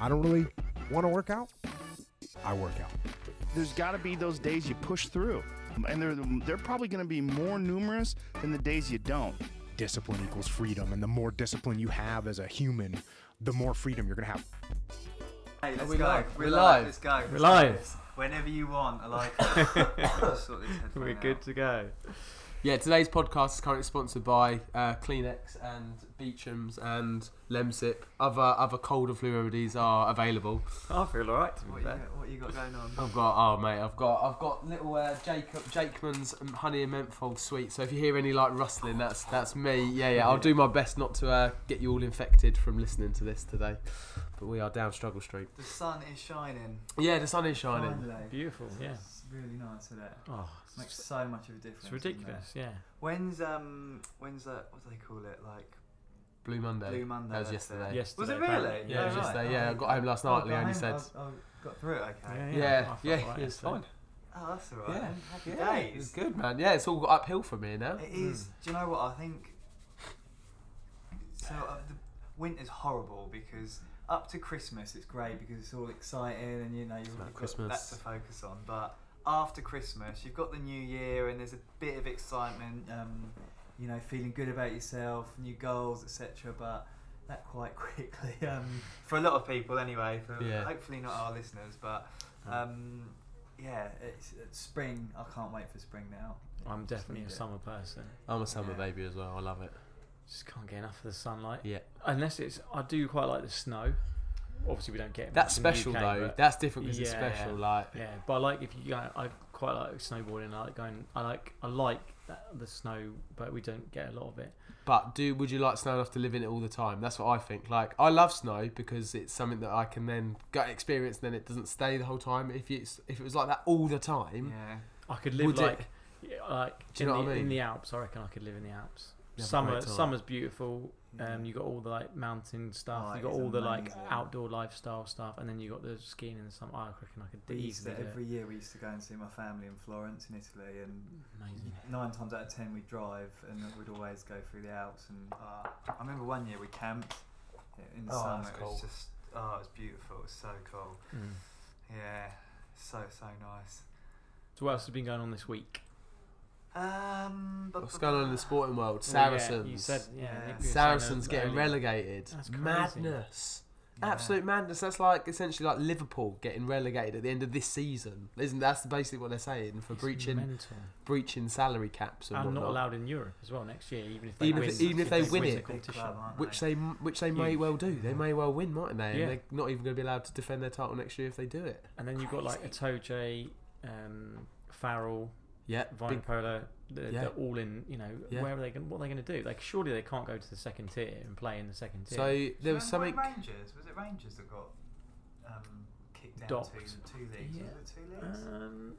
I don't really want to work out, I work out. There's got to be those days you push through, and they're they're probably going to be more numerous than the days you don't. Discipline equals freedom, and the more discipline you have as a human, the more freedom you're gonna have. Hey, let's we go. live? We're, We're live. live. Let's go. We're Let's live. do. Whenever you want. I like. Sort this We're out. good to go. Yeah, today's podcast is currently sponsored by uh, Kleenex and Beecham's and Lemsip. Other other cold and flu remedies are available. I feel alright to What you, got, what you got going on? I've got oh mate, I've got I've got little uh, Jacob Jakeman's honey and menthol sweet. So if you hear any like rustling, that's that's me. Yeah, yeah. I'll do my best not to uh, get you all infected from listening to this today. But we are down Struggle Street. The sun is shining. Yeah, the sun is shining. Finally. Beautiful, yeah. It's really nice, isn't it? Oh, Makes so much of a difference. it's ridiculous, yeah. When's um when's that? What do they call it? Like Blue Monday. Blue Monday. That was that's yesterday. Yesterday, Was it really? Yeah, it was right. yesterday. Yeah, I Oh, got home last oh, night. got Leonie said. I, I got through it. Okay. Yeah, Yeah, I felt yeah, alright it's yesterday. fine. Oh, that's alright. Yeah. Happy Yeah, days. it's good, man. Yeah, it's all uphill for me now. It is. Do you know what I think? So uh, the winter's horrible because up to Christmas it's great because it's all exciting and you know you've got Christmas. that to focus on. But after Christmas, you've got the new year and there's a bit of excitement. Um, you know, feeling good about yourself, new goals, etc. But that quite quickly, um, for a lot of people anyway. For Yeah. hopefully not our listeners, but um, yeah, it's, it's spring. I can't wait for spring now. I'm definitely a summer person. I'm a summer Yeah. baby as well. I love it. Just can't get enough of the sunlight. Yeah. Unless it's, I do quite like the snow. Obviously, we don't get it That's much in the special UK, though. That's different because it's special. Like, yeah, but I like if you go. I quite like snowboarding. I like going. I like. I like that, the snow, but we don't get a lot of it. but do would you like snow enough to live in it all the time? That's what I think. Like, I love snow because it's something that I can then go experience. And then it doesn't stay the whole time. If it's if it was like that all the time, Yeah. I could live Would like, yeah, like Do you in, know the, what I mean? in the Alps. I reckon I could live in the Alps. You Summer, summer's beautiful. Um, Yeah. you got all the like mountain stuff. Oh, you it got all the like outdoor lifestyle stuff, and then you got the skiing and the summer. I reckon I could We used easily to, every year we used to go and see my family in Florence in Italy, and Amazing. nine times out of ten we'd drive, and we'd always go through the Alps. And uh, I remember one year we camped in the Oh, summer. that's It cool. was just oh, it was beautiful. It was so cool. Mm. Yeah, so so nice. So what else has been going on this week? Um, bu- what's going on in the sporting world? Well, yeah, Saracens. you said yeah. Yeah. Nick, you were saying Saracens getting earlier. relegated. That's crazy. Madness. Yeah. Absolute madness. That's like essentially like Liverpool getting relegated at the end of this season. Isn't that's basically what they're saying for It's breaching mental. breaching salary caps and, and not whatnot. allowed in Europe as well next year, even if they Even win. if- even if they win the it. Big club, which they? they which they may well do. They may well win, mightn't they? And Yeah. they're not even going to be allowed to defend their title next year if they do it. And then you've got like Itoje, um, Farrell, Yeah, big, Vunipola. They're, Yeah. they're all in. You know, Yeah. where are they? Going, what are they going to do? Like, surely they can't go to the second tier and play in the second tier. so there was something. Rangers was it Rangers that got um, kicked down Docked. to two leagues? Yeah. Was it two leagues? um,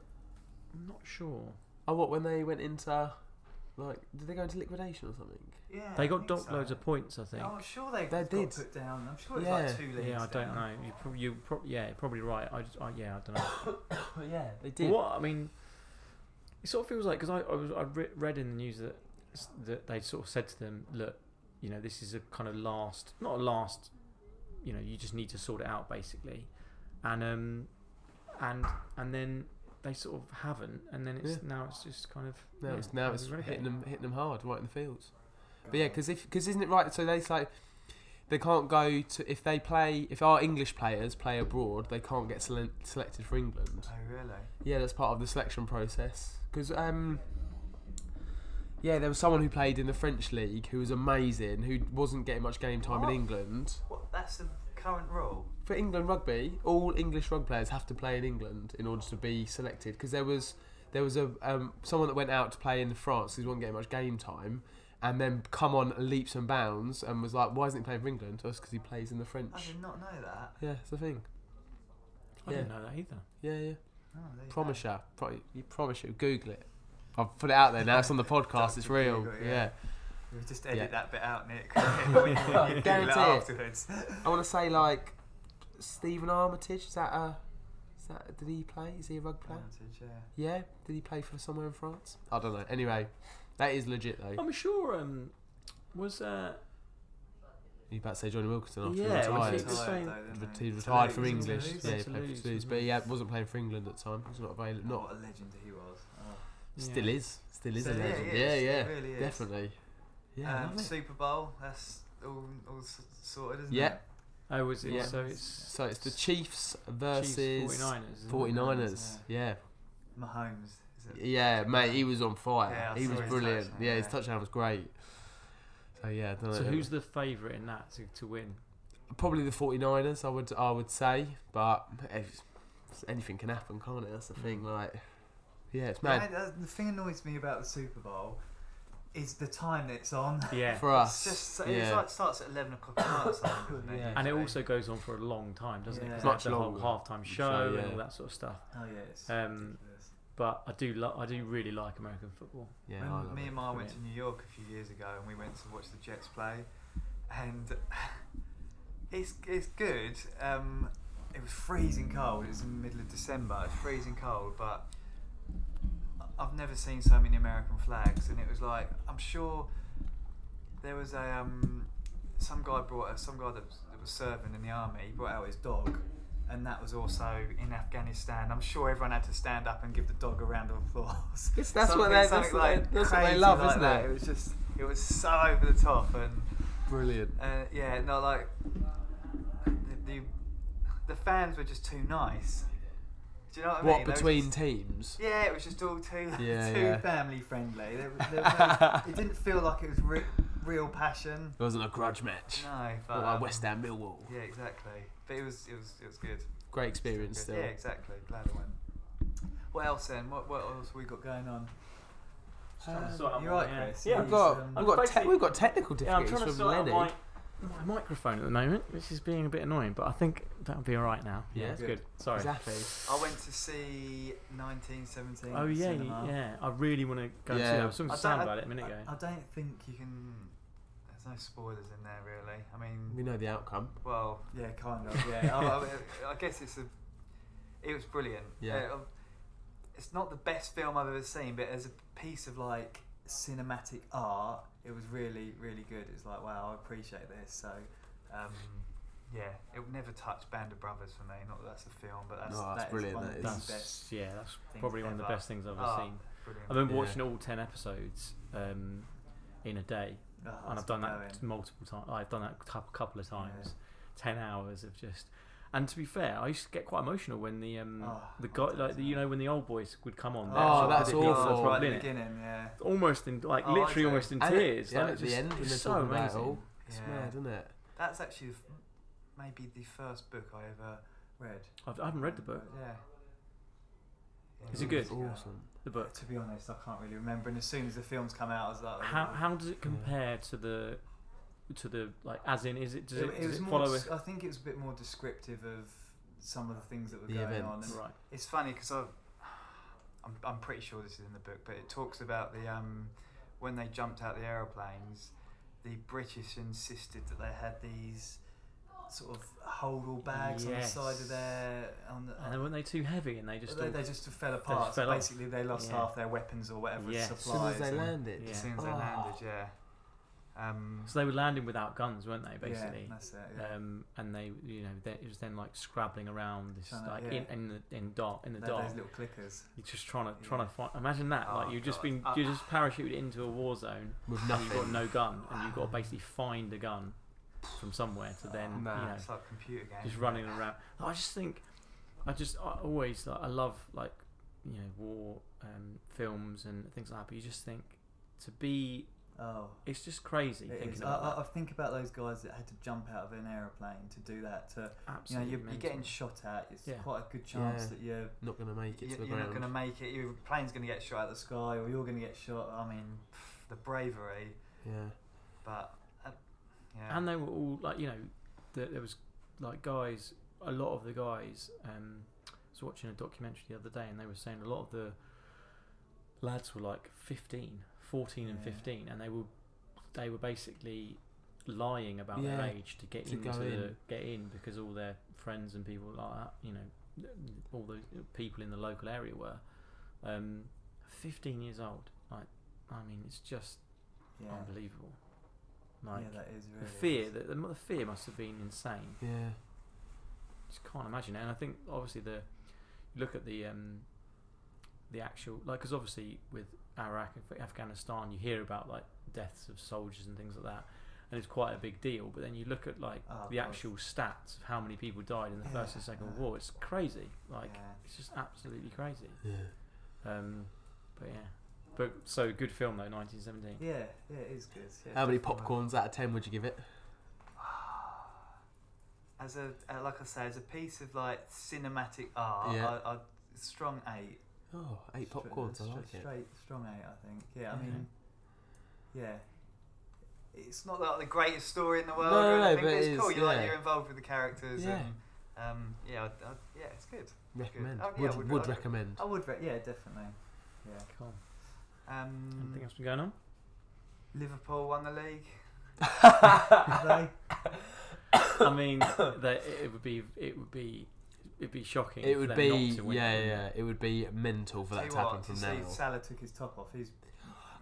I'm not sure. Oh, what when they went into like did they go into liquidation or something? yeah, They got think docked so. loads of points, I think. Oh, I'm sure they, They got did. put down. I'm sure it's Yeah. like two leagues. yeah, I don't down. know. You, prob- you prob- yeah, probably right. I, just, I yeah, I don't know. Yeah, they did. what I mean, it sort of feels like because I I, was, I re- read in the news that that they sort of said to them, look, you know, this is a kind of last, not a last, you know, you just need to sort it out basically, and um, and and then they sort of haven't, and then it's Yeah. now it's just kind of Now yeah, it's now it's relegated. hitting them hitting them hard right in the fields. But yeah, because if because isn't it right? So they say they can't go to if they play if our English players play abroad, they can't get sele- selected for England. Oh really? Yeah, that's part of the selection process. Because um, yeah, there was someone who played in the French league who was amazing, who wasn't getting much game time What? in England. What? That's the current rule. For England rugby, all English rugby players have to play in England in order to be selected. Because there was there was a um, someone that went out to play in France because he wasn't getting much game time, and then come on leaps and bounds and was like, "Why isn't he playing for England?" Us because he plays in the French. I did not know that. Yeah, it's the thing. I didn't know that either. Yeah, yeah. Oh, Promise you, pro- you promise you. Google it. I've put it out there now. It's on the podcast. It's real. Google yeah. yeah. We'll just edit Yeah. that bit out, Nick. I guarantee it. afterwards. I want to say like Steffon Armitage. Is that a? Is that did he play? Is he a rugby player? Advantage, yeah. Yeah. Did he play for somewhere in France? I don't know. Anyway, that is legit though. I'm sure. Um, was uh, You about to say Jonny Wilkinson after Yeah, he retired. he was saying- though, He he? retired from? English. Toulouse? Yeah, he played for Toulouse, Toulouse, but he had, wasn't playing for England at the time. He was not available. Not What a legend he was. Oh. still Yeah. is. Still is So, a legend. he Yeah, yeah, really is. definitely. Yeah, um. Super Bowl. That's all, all sorted, isn't Yeah. it? Oh, was it? Yeah. So it's So it's the Chiefs Chiefs versus 49ers. 49ers. Yeah. Mahomes. Is it? Yeah, mate, he was on fire. Yeah, he was brilliant. touchdown, yeah, his touchdown was great. So yeah, don't So know. who's the favourite in that to, to win? probably the 49ers? I would I would say, but if- anything can happen, can't it? That's the thing. Like, yeah, it's Yeah, mad the thing annoys me about the Super Bowl is the time that it's on. Yeah. for It's us. just so- yeah. it's like starts at eleven o'clock at night or something, doesn't it? Yeah. and it also goes on for a long time, doesn't it? Yeah. 'Cause Much they have the longer. whole halftime show Show, and all that sort of stuff. Oh yeah, it's Um, ridiculous. But I do, lo- I do really like American football. yeah, When I love me and Ma went to New York a few years ago, and we went to watch the Jets play, and it's it's good. Um, it was freezing cold. It was in the middle of December. It was freezing cold, but I've never seen so many American flags, and it was like I'm sure there was a um, some guy brought a, some guy that was, that was serving in the army. He brought out his dog. And that was also in Afghanistan. I'm sure everyone had to stand up and give the dog a round of applause. Yes, that's what they- that's something like that's what they love, like isn't that. it? It was just, it was so over the top, and Brilliant. uh, yeah, no, like the, the the fans were just too nice. Do you know what I mean? Between just- teams? yeah, it was just all too Yeah, too yeah. family friendly. There, there no, it didn't feel like it was re- real passion. It wasn't a grudge match. No, but like um, West Ham Millwall. Yeah, exactly. But it was it was it was good. Great experience Good. still. Yeah, exactly. Glad I went. What else then? What what else we got going on? trying to sort out you my- right, yeah. Chris? Yeah, We've got um, we've got te- we've got technical Yeah, I'm difficulties trying to from Lenny. my, my microphone at the moment, which is being a bit annoying, but I think that'll be alright now. Yeah. it's good. Sorry. Exactly. I went to see 1917. Oh yeah, cinema. yeah. I really want to go and see Yeah. that. I was talking to Sam about it a minute ago. I, I don't think you can. There's no spoilers in there really. I mean, We know the outcome. well, yeah, kind of. Yeah, I, I, I guess it's a. It was brilliant. Yeah. Uh, it's not the best film I've ever seen, but as a piece of like cinematic art, it was really, really good. It's like, wow, I appreciate this. So, um, yeah, it would never touch Band of Brothers for me. Not that that's a film, but that's, No, that's that is brilliant, one that of the is. That's best. yeah, that's probably one of the best things I've ever Ah, seen. Brilliant. I remember Yeah. watching all ten episodes um, in a day, Oh, and I've done good that going. multiple times. I've done that a couple, couple of Yeah. times. Ten hours of just. And to be fair, I used to get quite emotional when the um, Oh, the guy like the, you know when the old boys would come on. Oh, the actual that's awful. people right at in the it. beginning, yeah. Almost in like Oh, literally almost in And tears. yeah, like, at the just- end it when they're so talking about it amazing. all. It's Yeah. mad, isn't it? That's actually maybe the first book I ever read. I've, I haven't read the book. Yeah. Yeah, Is it good? ago. Awesome. The book. To be honest, I can't really remember. And as soon as the films come out, I was like, How how does it compare to the to the like as in is it does it, it, does was it more. follow des- I think it was a bit more descriptive of some of the things that were The going on. events. And right? It's funny because I, I'm, I'm pretty sure this is in the book, but it talks about the um, when they jumped out the aeroplanes, the British insisted that they had these sort of hold-all bags on the side of their on the. And then weren't they too heavy and they just they, all, they just fell apart. just so fell off. basically, they lost Yeah. half their weapons or whatever Yes. As soon supplies. as they and- landed. Yeah. As soon as they Oh. landed, yeah. Um, so they were landing without guns, weren't they? Basically. yeah, that's it. Yeah. Um, and they, you know, they, it was then like scrabbling around this, Trying to- like yeah. in, in the in dark in the They dark. those little clickers. You're just trying to Yeah. trying to find. Imagine that, Oh, like you've just God. been Uh, you just parachuted into a war zone With and you've got nothing. no gun and you've got to basically find a gun from somewhere to then Nah. you know It's like a computer game. just running around. I just think, I just I always like, I love like you know war um, films and things like that. But you just think to be, Oh. it's just crazy It thinking about I, I, I think about those guys that had to jump out of an aeroplane to do that. To you know, Absolutely, you're, you're getting shot at. It's Yeah. quite a good chance Yeah. that you're Not going to make it you're, to the you're not going to make it. Your plane's going to get shot out of the sky, or you're going to get shot. I mean, pff, the bravery. Yeah. But yeah, and they were all like you know, the, there was like guys. A lot of the guys. Um, I was watching a documentary the other day, and they were saying a lot of the lads were like 15, 14 and Yeah. 15, and they were they were basically lying about their age to get to into the in. get in because all their friends and people like that, you know, all the people in the local area were. Um, 15 years old, like I mean, it's just yeah. unbelievable. Like yeah, that is really. the fear, the, the, the fear must have been insane. Yeah. Just can't imagine it. And I think obviously the you look at the um, the actual like because obviously with Iraq and Afghanistan you hear about like deaths of soldiers and things like that, and it's quite a big deal. But then you look at like Oh, the actual stats of how many people died in the first and second yeah. war. It's crazy. Like Yeah. it's just absolutely crazy. Yeah. Um, but yeah, but so good film though, 1917. Yeah, yeah, it is good. Yeah, How many definitely. popcorns out of ten would you give it? As a uh, like I say, as a piece of like cinematic art, Yeah. I, I strong eight. Oh, eight Stra- popcorns. I stra- like it. Straight, strong eight, I think. Yeah, I Okay. mean, yeah. It's not like the greatest story in the world. No, or no, but but it it's cool. You're like you're involved with the characters, Yeah. and um, yeah, I, I, yeah, it's good. Recommend. Oh, yeah, would would- would I'd- recommend. I would, re- yeah, definitely. Yeah. Cool. Um, Anything else been going on? Liverpool won the league. I mean, that it would be it would be it'd be shocking. It would be not to win, yeah, yeah. it? It would be mental for Tell that you to happen what, from to now. Salah took his top off. He's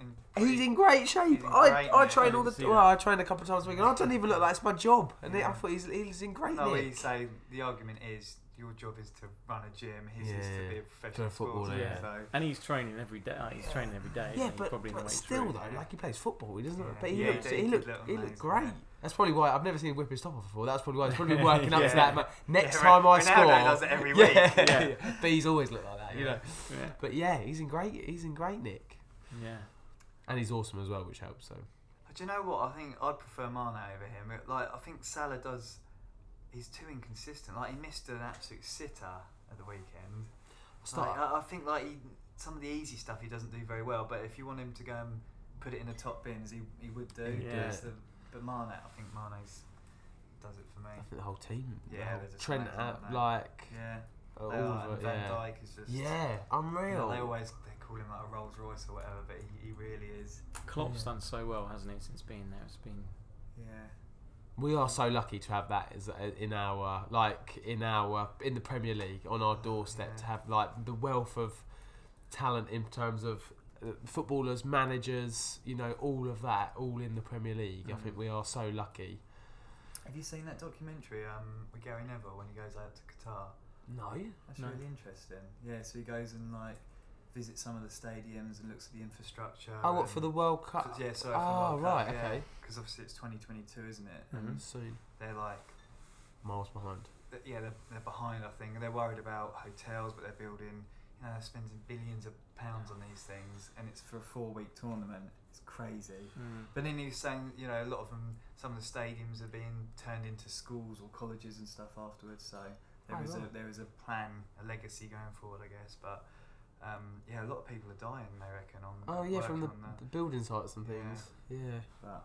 in He's in great shape. He's in I, great I nick. train all the didn't see well. I train a couple of times a week, and I don't even look like it's my job. And I thought he's he's in great No, nick. we say the argument is your job is to run a gym. His is to be a professional footballer, sportsman. yeah. So And he's training every day. He's Yeah. training every day. Yeah, isn't he? but, probably on the but way still through. though, like he plays football, he doesn't. Yeah. But he Yeah, looks, he he did looked, look he looked amazing, great. yeah. That's probably why I've never seen him whip his top off before. That's probably why he's probably working up to Yeah. that. But next Yeah, time I Ronaldo score, does it every yeah, week. Yeah. but he's always looked like that, you Yeah. know. yeah, But yeah, he's in great. He's in great nick, yeah. and he's awesome as well, which helps. So Do you know what? I think I'd prefer Mane over him. It- Like I think Salah does. He's too inconsistent. Like he missed an absolute sitter at the weekend. start. Like, I, I think like he, some of the easy stuff he doesn't do very well. But if you want him to go and put it in the top bins, he, he would do. He'd do the- but Mane, I think Mane's does it for me. I think the whole team. the Yeah, whole they're Trent, amazing, uh, like Yeah, all they are, of and it. Van Yeah, Dijk is just yeah, you unreal. know, they always they call him like a Rolls Royce or whatever, but he, he really is. Klopp's Yeah. done so well, hasn't he, since being there? It's been Yeah. We are so lucky to have that as in our like in our in the Premier League on our doorstep to have like the wealth of talent in terms of uh, footballers, managers, you know, all of that, all in the Premier League. I Mm. think we are so lucky. Have you seen that documentary um, with Gary Neville when he goes out to Qatar? No, That's No. really interesting. Yeah, so he goes and like visits some of the stadiums and looks at the infrastructure. oh, what for the World Cup? yeah, sorry. for the Oh, World right, Cup, yeah. okay. Because obviously it's 2022, isn't it? Mm-hmm. And Soon, they're like, miles behind. th- yeah, they're, they're behind. I think, and they're worried about hotels, but they're building. You know, they're spending billions of pounds on these things, and it's for a four-week tournament. It's crazy. But then he was saying, you know, a lot of them, some of the stadiums are being turned into schools or colleges and stuff afterwards. So there Oh, is a right. there is a plan, a legacy going forward, I guess. But um, yeah, a lot of people are dying. They reckon on. Oh yeah, from the, working the building sites and things. Yeah. But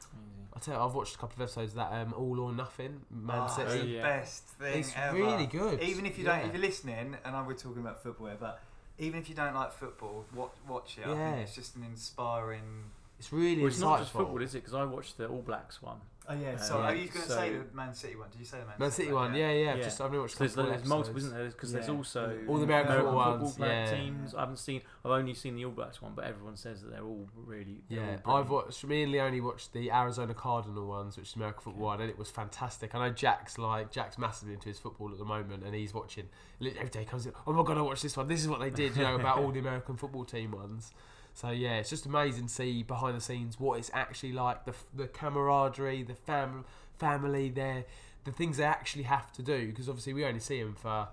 Crazy. I tell you, I've watched a couple of episodes of that um, All or Nothing, Man oh, City. it's the yeah. best thing It's ever. really good. Even if you Yeah. don't, if you're listening, and I we're talking about football here, but even if you don't like football, watch, watch it. I Yeah. think it's just an inspiring. It's really Well, it's not just football, is it? Because I watched the All Blacks one. Oh yeah. Uh, So yeah, are you going to so- say the Man City one? Did you say the Man, Man City one, yeah, yeah. Yeah. Just I've only watched. a So there's, couple of there's multiple, isn't there? Because there's also All the American American football football ones, black yeah. teams. I haven't seen. I've only seen the All Blacks one, but everyone says that they're all really. they're Yeah, all I've brilliant. watched. Me and Leonie watched the Arizona Cardinal ones, which is American football one, and it was fantastic. I know Jack's like Jack's massively into his football at the moment, and he's watching every day. He comes in, oh my god, I watched this one. This is what they did, you know, about all the American football team ones. So yeah, it's just amazing to see behind the scenes what it's actually like the the camaraderie, the fam family, their the things they actually have to do because obviously we only see them for an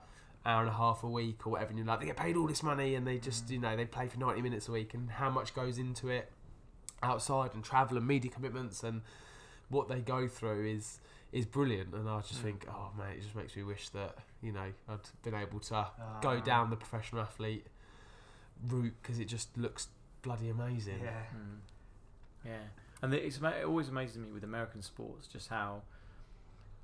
hour and a half a week or whatever. And you're like, they get paid all this money and they just, Mm. you know, they play for 90 minutes a week and how much goes into it outside and travel and media commitments and what they go through is is brilliant. And I just Mm. think, oh man, it just makes me wish that you know I'd been able to Ah. go down the professional athlete route because it just looks bloody amazing. Yeah. Mm. Yeah, and it's ama- it always amazes me with American sports just how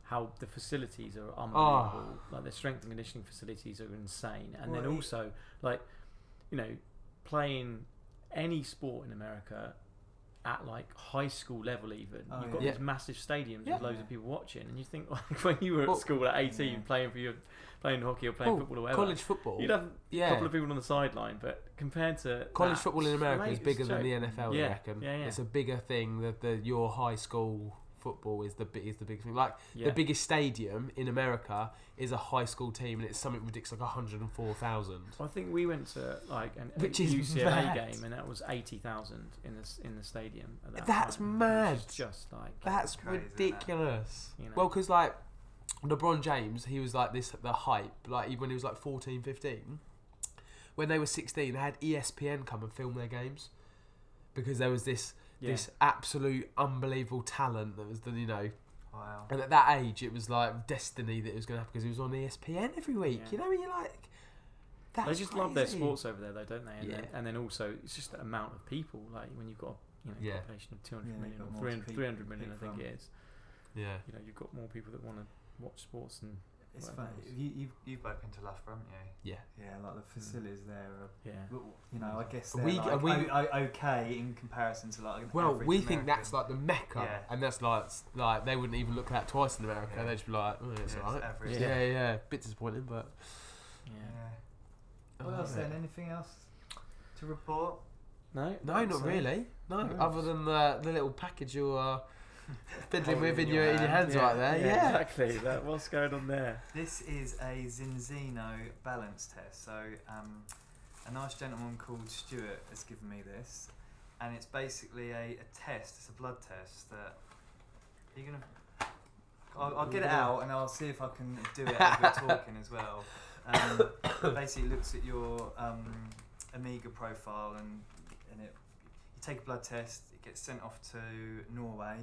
how the facilities are unbelievable. Like their strength and conditioning facilities are insane, and then also like you know playing any sport in America at like high school level even Oh, you've got yeah. these massive stadiums Yeah. with loads of people watching and you think like when you were at Well- school at 18 Yeah. playing for your playing hockey or playing football or whatever college football. you'd have a couple of people on the sideline but compared to College that, football in America is bigger than the. NFL. Yeah, I reckon. yeah, yeah. It's a bigger thing. That the your high school football is the is the big thing. Like yeah. the biggest stadium in America is a high school team, and it's something ridiculous, like hundred and four thousand. Well, I think we went to like an Which UCLA mad. game, and that was eighty thousand in the in the stadium. At that That's time, mad. Just like That's crazy, ridiculous. You know. Well, because like LeBron James, he was like this the hype. Like when he was like 14, 15, when they were sixteen, they had ESPN come and film their games because there was this yeah. this absolute unbelievable talent that was the you know Wow. And at that age, it was like destiny that it was going to happen because he was on ESPN every week. Yeah. You know, and you're like, that's they just love their sports over there, though, don't they? And, Yeah. then, and then also, it's just the amount of people. Like when you've got you know Yeah. population of two hundred Yeah, million or 300, 300 million, I think from. it is. Yeah. You know, you've got more people that want to watch sports and It's Whatever funny. else. You, you've, you've both been to Loughborough, haven't you? Yeah. Yeah, like the facilities there are, yeah. you know, I guess We- they're like, we- o- o- okay in comparison to like Well, average we think that's like the mecca, Yeah. and that's like like they wouldn't even look at that twice in America. Yeah. They'd just be like, oh, it's Yeah, alright. average. Yeah, yeah, Bit disappointing, but Yeah. Yeah. What else then? Anything else to report? No. No, not say- really. No, No. other than the, the little package you're uh, fiddling Holding with in in your your in your hand. hands Yeah, right there. Yeah. exactly. That, what's going on there? This is a Zinzino balance test. So, um, a nice gentleman called Stuart has given me this, and it's basically a, a test. It's a blood test that you're gonna. I'll, I'll get it out and I'll see if I can do it as we're talking as well. Um, basically, it looks at your um, omega profile and and it. You take a blood test. It gets sent off to Norway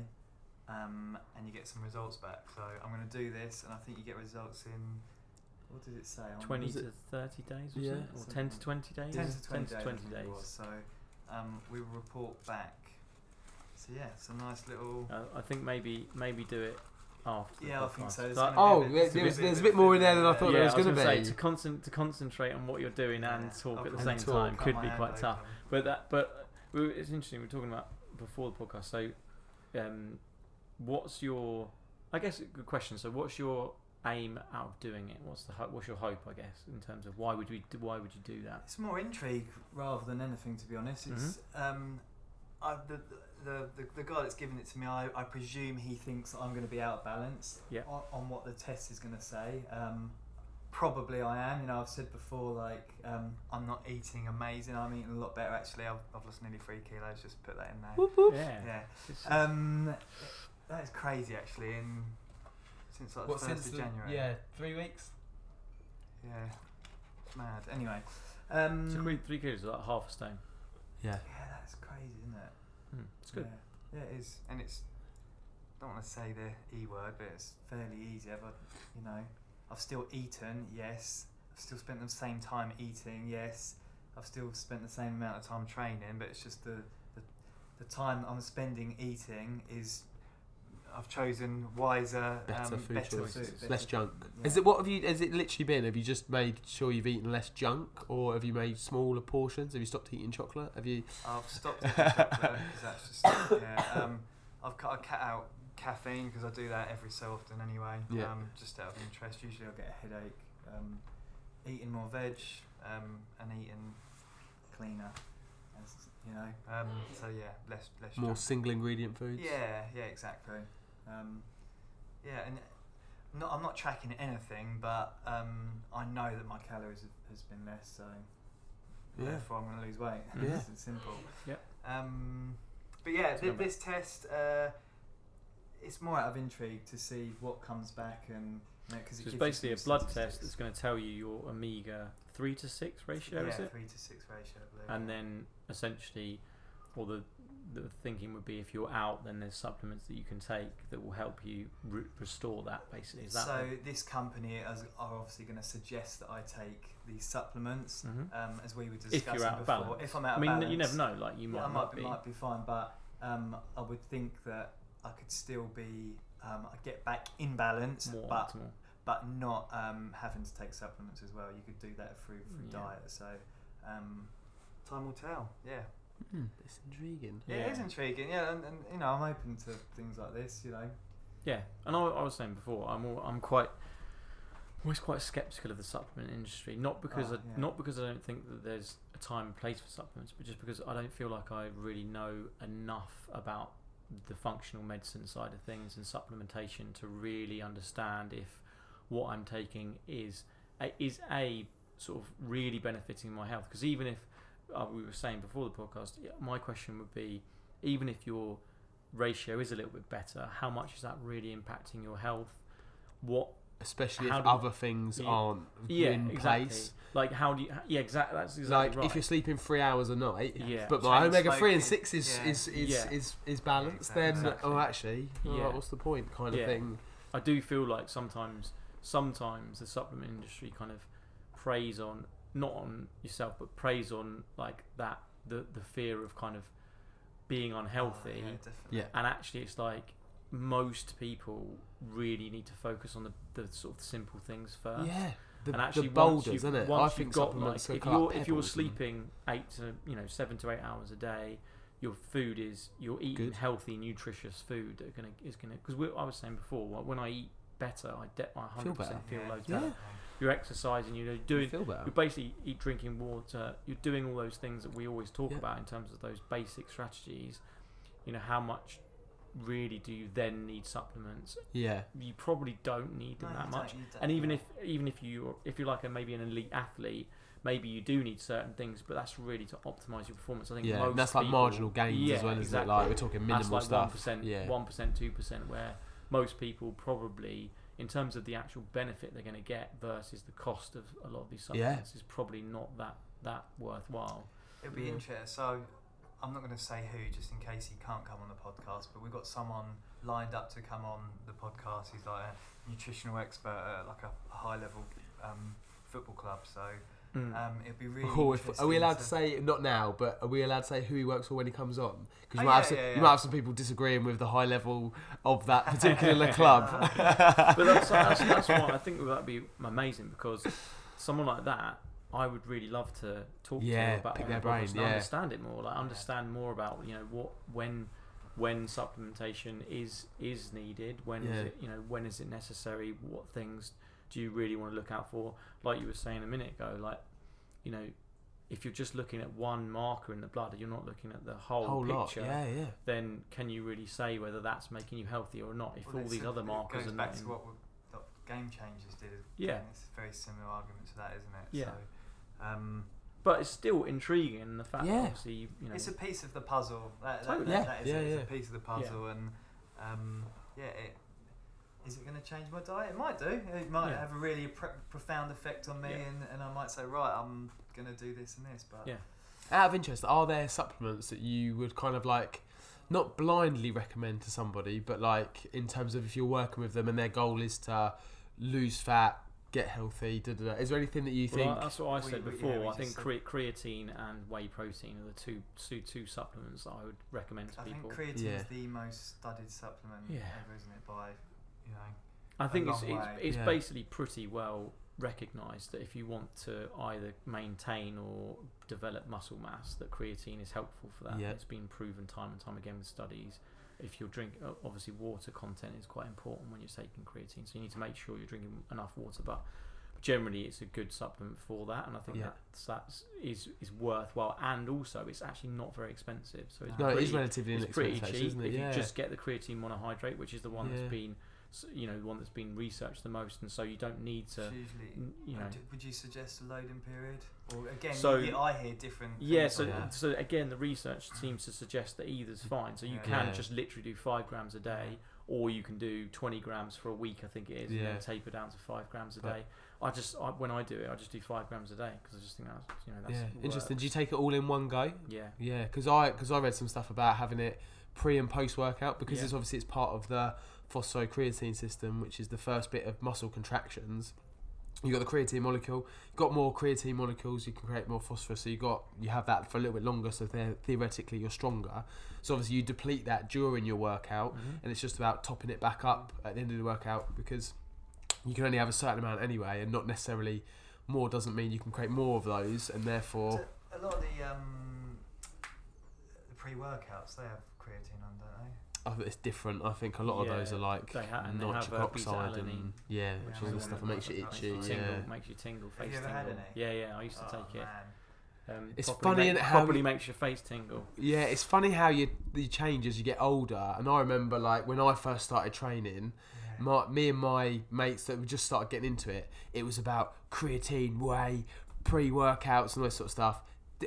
um, and you get some results back. So I'm going to do this, and I think you get results in. What did it say? On- Twenty to thirty days, was Yeah. it? Or ten to twenty days? 10 to 20 10 to days. 20 days. was. So um, we will report back. So yeah, it's a nice little. Uh, I think maybe maybe do it after. Yeah, I think so. There's But- gonna Oh, be bit- there- it's there was- bit- there's a bit bit more in there than I thought yeah, there was I was gonna gonna say be. to, concent- to concentrate on what you're doing and Yeah, talk I'll at the same my- time could be quite tough. open. But that, but we, were- it's interesting. We are talking about before the podcast. So, um, what's your? I guess a good question. So, what's your aim out of doing it? What's the ho- what's your hope? I guess in terms of why would we why would you do that? It's more intrigue rather than anything, to be honest. It's um, I, the, the the the guy that's giving it to me. I, I presume he thinks I'm going to be out of balance Yeah. on, on what the test is going to say. Um, probably I am. You know, I've said before, like um, I'm not eating amazing. I'm eating a lot better actually. I've, I've lost nearly three kilos. Just put that in there. Whoop, whoop. Yeah. Yeah. Um, that is crazy actually. In since like the first since of the, January. yeah three weeks? Yeah. It's mad. Anyway. Um, so three, three kilos is like half a stone. Yeah. yeah, that's crazy, isn't it? Hmm, it's good. Yeah, yeah it is, and it's. Don't want to say the e word, but it's fairly easy. I've, you know, I've still eaten. Yes, I've still spent the same time eating. Yes, I've still spent the same amount of time training, but it's just the the, the time I'm spending eating is. I've chosen wiser, Better um, food better choices, food, less better- junk. yeah. Is it what have you? Has it literally been? Have you just made sure you've eaten less junk, or have you made smaller portions? Have you stopped eating chocolate? Have you? I've stopped eating chocolate because that's just yeah. Um, I've cut, I cut out caffeine because I do that every so often anyway. Yeah. Um, just out of interest. Usually I get a headache. Um, eating more veg um, and eating cleaner. You know. Um, so yeah, less less. More junk. single ingredient foods. Yeah, yeah, exactly. Um, yeah, and not, I'm not tracking anything, but um, I know that my calories have, has been less, so Yeah. therefore I'm going to lose weight. Yeah. it's simple. Yep. Um, but yeah, th- this test, uh, it's more out of intrigue to see what comes back and. You know, 'cause it So it's basically a some blood test that's going to tell you your omega three to six ratio, yeah, is it? three to six ratio, I believe. And then essentially, or the the thinking would be if you're out, then there's supplements that you can take that will help you re- restore that. Basically, is that so this company is, are obviously going to suggest that I take these supplements, Mhm. um, as we were discussing if you're out of before. balance? If I'm out I of mean, balance, you never know. Like you yeah, might, I not might be. be, might be fine, but um, I would think that I could still be, um, I get back in balance, more but optimal. but not um, having to take supplements as well. You could do that through through Yeah. diet. So um, time will tell. Yeah. Hmm, it's intriguing. Yeah, Yeah. It is intriguing, yeah, and, and you know I'm open to things like this. You know, Yeah, and I, I was saying before, I'm all, I'm quite always quite skeptical of the supplement industry. Not because Oh, I, yeah. not because I don't think that there's a time and place for supplements, but just because I don't feel like I really know enough about the functional medicine side of things and supplementation to really understand if what I'm taking is is a sort of really benefiting my health. Because even if uh, we were saying before the podcast, my question would be, even if your ratio is a little bit better, how much is that really impacting your health? What Especially How if do- other things Yeah. aren't yeah, in exactly. place. Like how do you? Yeah, exactly. That's exactly Like right. if you're sleeping three hours a night, Yeah. but my omega three and six is yeah. is is, Yeah. is is balanced, Yeah, then exactly. oh actually, oh, Yeah. what's the point? Kind of thing. I do feel like sometimes, sometimes the supplement industry kind of preys on not on yourself, but preys on like that the the fear of kind of being unhealthy. Oh, yeah, definitely. Yeah. and actually it's like most people really need to focus on the, the sort of simple things first. Yeah, the, and actually, the boulders, once you've, isn't it? Once I you've think got, supplements like, are if you're if you're pebbles and- sleeping eight to you know seven to eight hours a day, your food is you're eating Good. healthy, nutritious food that are gonna is gonna because I was saying before wh- when I eat better, I de- I Feel hundred better. percent feel Yeah, loads Yeah. Better. You're exercising, you're You doing. feel better. You're basically eat, drinking water. You're doing all those things that we always talk Yeah. about in terms of those basic strategies. You know, how much really do you then need supplements? Yeah, You probably don't need them No, that much don't- you don't- and even yeah. if even if you if you're like a maybe an elite athlete maybe you do need certain things but that's really to optimize your performance i think yeah. most and that's like people- marginal gains yeah, as well, isn't exactly. it? Like we're talking minimal that's like stuff. 1% yeah, 1% 2% where most people probably in terms of the actual benefit they're going to get versus the cost of a lot of these Yeah. supplements is probably not that that worthwhile It'll be Yeah. interesting. So, I'm not going to say who, just in case he can't come on the podcast. But we've got someone lined up to come on the podcast. He's like a nutritional expert at like a, a high-level um, football club. So, um, it'd be really. Oh, if, are we allowed to say not now? But are we allowed to say who he works for when he comes on? Because Oh, you, might have yeah, some, yeah, you might have some people disagreeing with the high level of that particular club. but that's, that's, that's why I think that'd be amazing because someone like that, I would really love to talk Yeah, to about pick their brain, and yeah. understand it more, like understand more about you know what when when supplementation is is needed, when is Yeah. it you know when is it necessary, what things do you really want to look out for? Like you were saying a minute ago, like you know. If you're just looking at one marker in the blood, and you're not looking at the whole, Whole lot, picture, yeah, yeah. then can you really say whether that's making you healthy or not? If Well, all these a- other it markers goes are back not to what, we, what game changers did. Yeah. It's a very similar argument to that, isn't it? Yeah. So, um, but it's still intriguing in the fact Yeah. that obviously you know it's a piece of the puzzle. That, that, Totally. that- Yeah, that is yeah, it. It's a piece of the puzzle, and um, yeah, it, is it going to change my diet? It might do. It might Yeah. have a really pre- profound effect on me, Yeah. and, and I might say, right, I'm going to do this and this. But Yeah. Out of interest, are there supplements that you would kind of like not blindly recommend to somebody, but like in terms of if you're working with them and their goal is to lose fat, get healthy, da, da, da. is there anything that you well, think? that's what I said we- before. we I think cre- creatine and whey protein are the two two, two supplements that I would recommend to I think creatine Yeah. is the most studied supplement Yeah. ever, isn't it? By you know, I think it's long it's, way. it's Yeah. basically pretty well recognised that if you want to either maintain or develop muscle mass, that creatine is helpful for that. Yeah. It's been proven time and time again with studies. If you're drinking, obviously water content is quite important when you're taking creatine, so you need to make sure you're drinking enough water. But generally, it's a good supplement for that, and I think Yeah. that's that's is is worthwhile. And also, it's actually not very expensive, so it's no, it pretty, is relatively it's pretty cheap isn't it? if yeah. you just get the creatine monohydrate, which is the one Yeah. that's been, s- you know, the one that's been researched the most, and so you don't need to, usually. you know. would, would you suggest a loading period? Or again, So- you, I hear different. Yeah, so on Yeah. so again, the research seems to suggest that either's fine. So you Yeah. can Yeah. just literally do five grams a day, or you can do twenty grams for a week, I think it is, and then taper down to five grams a But- day. I just I, when I do it, I just do five grams a day because I just think that's you know that's yeah, interesting. Do you take it all in one go? Yeah, Yeah, because I because I read some stuff about having it pre and post workout because Yeah. it's obviously it's part of the phosphocreatine system, which is the first bit of muscle contractions. You got the creatine molecule. Got more creatine molecules, you can create more phosphorus. So you got you have that for a little bit longer. So the- theoretically you're stronger. So obviously you deplete that during your workout, Mhm. and it's just about topping it back up at the end of the workout because you can only have a certain amount anyway, and not necessarily more doesn't mean you can create more of those, and therefore So a lot of the um, pre-workouts they have creatine on, don't they? I think it's different. I think a lot of those are like they ha- and have, nitric oxide beta-alanine. and yeah, which Yeah, is all the stuff that makes you itchy. Tingle, Yeah. makes you tingle, Have face you ever tingle. had any? Yeah, yeah, I used to Oh, take it. Um, It's funny make- in how properly you- makes your face tingle. Yeah, it's funny how you you change as you get older. And I remember like when I first started training, Yeah. my me and my mates that we just started getting into it, it was about creatine, whey, pre-workouts, and all this sort of stuff.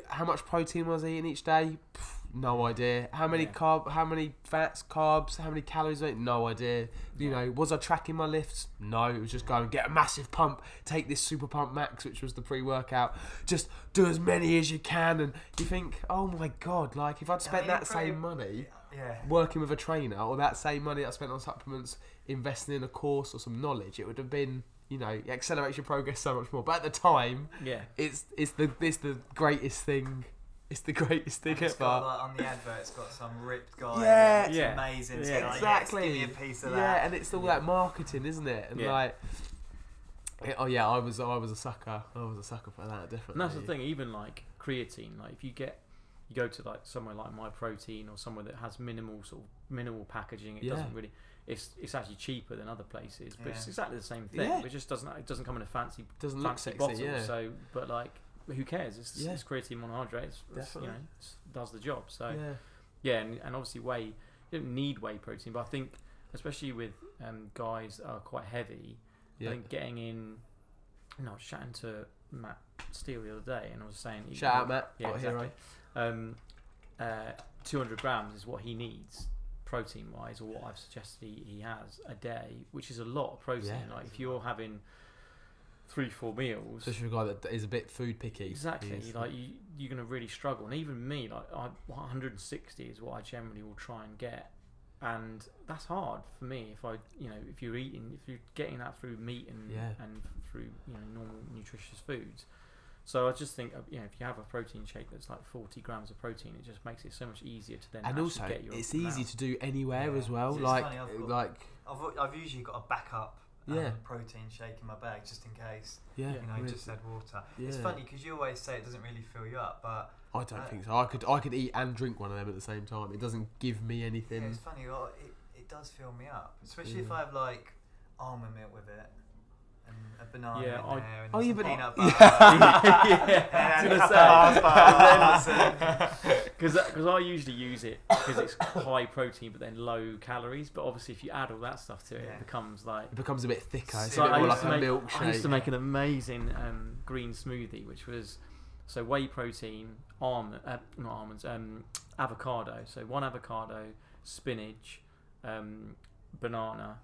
How much protein was I eating each day? Pff, no idea. How many Yeah. carb? How many fats, carbs? How many calories? No idea. You Yeah. know, was I tracking my lifts? No, it was just going get a massive pump, take this Super Pump Max, which was the pre-workout. Just do as many as you can, and you think, oh my god, like if I'd spent mean, that same money Yeah. working with a trainer or that same money I spent on supplements investing in a course or some knowledge, it would have been, you know, it accelerates your progress so much more. But at the time, Yeah. it's it's the it's the greatest thing. It's the greatest thing ever. got, like, on the advert, it's got some ripped guy. Yeah. It's Yeah. amazing. It's Yeah. like, exactly. Yes, give me a piece of yeah, that. and it's all Yeah. that marketing, isn't it? And Yeah. like, it- oh yeah, I was I was a sucker. I was a sucker for that, definitely. And that's the thing. Even like creatine, like if you get you go to like somewhere like My Protein or somewhere that has minimal sort of minimal packaging, it Yeah. doesn't really. It's it's actually cheaper than other places, but it's exactly the same thing. Yeah. It just doesn't it doesn't come in a fancy Doesn't look fancy sexy, bottle. yeah. So, but like, who cares? It's, Yeah. it's creatine monohydrate. It's, it's, you know, it's, does the job. So yeah. yeah, and, and obviously whey. You don't need whey protein, but I think especially with um, guys that are quite heavy, yeah. I think getting in. You know, I was chatting to Matt Steele the other day, and I was saying, Shout out, Matt. Yeah, exactly. Um, uh, 200 grams is what he needs protein wise, or what I've suggested he, he has a day, which is a lot of protein. Yeah. like if you're having three, four meals, Especially for a guy that is a bit food picky. exactly, He's- like you, you're gonna really struggle. And even me, like I, 160 is what I generally will try and get. And that's hard for me if I, you know, if you're eating, if you're getting that through meat and Yeah. and through you know normal nutritious foods. So I just think, uh, you know, if you have a protein shake that's like 40 grams of protein, it just makes it so much easier to then and also, get your it's easy amount. to do anywhere Yeah. as well. It's Like, funny, I've got- like, I've, I've usually got a backup um, Yeah. protein shake in my bag just in case. yeah, You know, really- just add water. Yeah. It's funny because you always say it doesn't really fill you up, but I don't Uh, think so. I could I could eat and drink one of them at the same time. It doesn't give me yeah, anything. it's funny. Well, it, it does fill me up, especially if I have like almond milk with it and a banana Yeah, in I- there and Oh, yeah, some but- peanut Yeah. butter. I was gonna say. Mars Because I usually use it because it's high protein but then low calories. But obviously, if you add all that stuff to it, Yeah. it becomes like. It becomes a bit thicker. It's So a bit I more used like to a make- milkshake. I used to make an amazing um, green smoothie, which was so whey protein, almond, uh, not almonds, um, avocado. So one avocado, spinach, um, banana,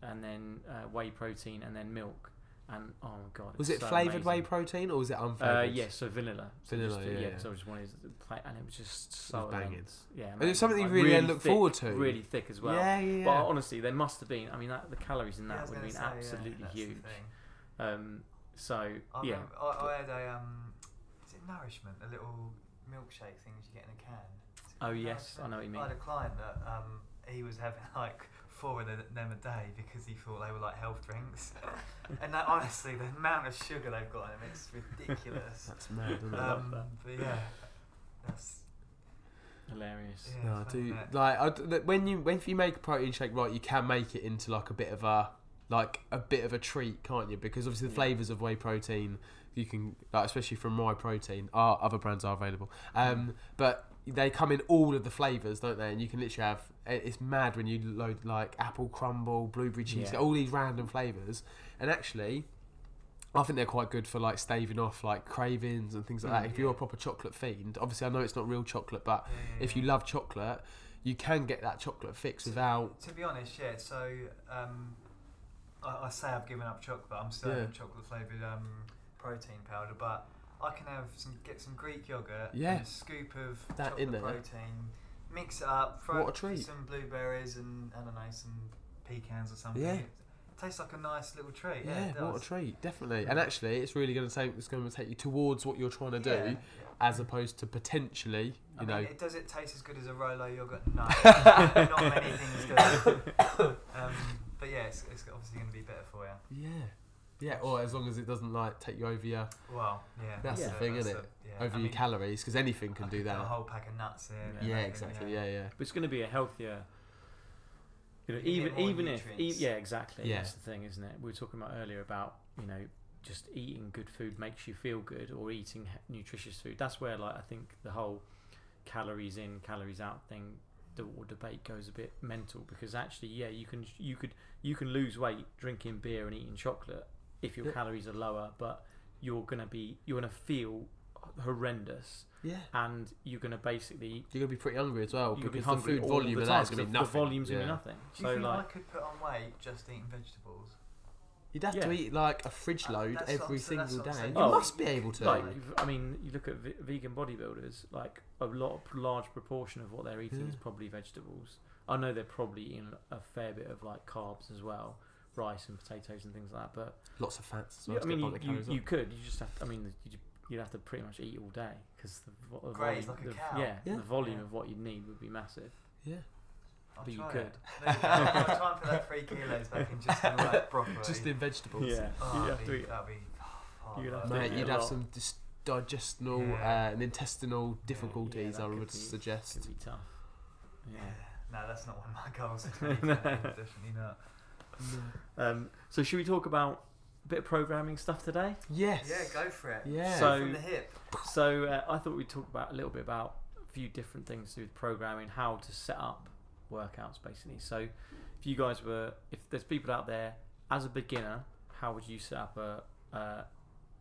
and then uh, whey protein, and then milk. And oh my god, was it so flavored whey protein or was it Uh, unflavored? yes, so vanilla. So Vanilla, just, yeah, yeah. So I just wanted to play, and it was just so banging. immense. Yeah, it's amazing. something you Like, really then look thick, forward to. Really thick as well. Yeah, yeah. But honestly, there must have been. I mean, that, the calories in that was would have been gonna say, yeah, absolutely that's the huge. thing. Um, so I yeah, remember, I, I had a um, is it nourishment? A little milkshake thing you get in a can. Oh, called yes, I know what you mean. I had a client that um, he was having like four of them a day because he thought they were like health drinks. and that, honestly, the amount of sugar they've got in them, it's ridiculous. That's mad, isn't um, that. but yeah, that's hilarious. yeah. No, I do like I d that when you when if you make a protein shake right, you can make it into like a bit of a like a bit of a treat, can't you? Because obviously the Yeah. flavors of whey protein, you can like especially from my protein, are other brands are available. Um, but they come in all of the flavors, don't they? And you can literally have it's mad when you load like apple crumble, blueberry cheese, Yeah. all these random flavors, and actually. I think they're quite good for like staving off like cravings and things like that. Mm. If you're a proper chocolate fiend, obviously I know it's not real chocolate, but Yeah, yeah, if you yeah. love chocolate, you can get that chocolate fix without. To be honest, yeah. So um, I, I say I've given up chocolate. I'm still Yeah. having chocolate flavored um, protein powder, but I can have some get some Greek yogurt, Yeah. and a scoop of That in chocolate there. protein, mix it up, throw What a treat. some blueberries and I don't know some pecans or something. Yeah. It tastes like a nice little treat. Yeah, what a treat, definitely. And actually, it's really going to take it's going to take you towards what you're trying to do, Yeah. as opposed to potentially, you I know. mean, it, does it taste as good as a Rolo yogurt? No, not many things do. Um, but yeah, it's, it's obviously going to be better for you. yeah. Yeah, or as long as it doesn't like take you over your Well, yeah. That's the a- thing, that's isn't a- it? yeah, over I your mean, calories because anything can I do that. A whole pack of nuts in. and Yeah, exactly. Yeah, yeah. But it's going to be a healthier. You know, You get even more even if e- yeah, exactly. Yeah. That's the thing, isn't it? We were talking about earlier about you know just eating good food makes you feel good, or eating he- nutritious food. That's where like I think the whole calories in, calories out thing, the or debate goes a bit mental because actually, yeah, you can you could you can lose weight drinking beer and eating chocolate if your Yeah. calories are lower, but you're gonna be you're gonna feel horrendous Yeah. and you're gonna basically You're gonna be pretty hungry as well you're gonna be because the hungry food all volume the of time that is gonna 'cause be the- nothing. The volume's gonna be nothing. Do you So think like, I could put on weight just eating vegetables? You'd have to eat like a fridge Uh, load that's what every I'm sa- that's single what day. You Oh. must be able to. like I mean, you look at ve- vegan bodybuilders. Like a lot, of, large proportion of what they're eating is probably vegetables. I know they're probably eating a fair bit of like carbs as well, rice and potatoes and things like that. But Lots of fats as yeah. I mean, you, you, you could. You just have. To, I mean, you, you'd have to pretty much eat all day because the, the volume, like a the- cow. yeah, Yeah. the volume Yeah. of what you'd need would be massive. Yeah. I'll But you could. It. There you go. I'll try and put that three kilos back in just in like broccoli. Just in vegetables. Yeah, Oh, you that'd have to eat. that'd be hard You'd have work. to Mate, eat you'd a have lot. some dis- digestional Yeah. uh, and intestinal difficulties. that I would be- suggest. Could be tough. Yeah. No, that's not one of my goals. for 2020, Definitely not. Um, so should we talk about a bit of programming stuff today? Yes. Yeah, go for it. Yeah. So- from the hip. So uh, I thought we'd talk about a little bit about a few different things to do with programming, how to set up workouts, basically. So if you guys were, if there's people out there as a beginner, how would you set up a, a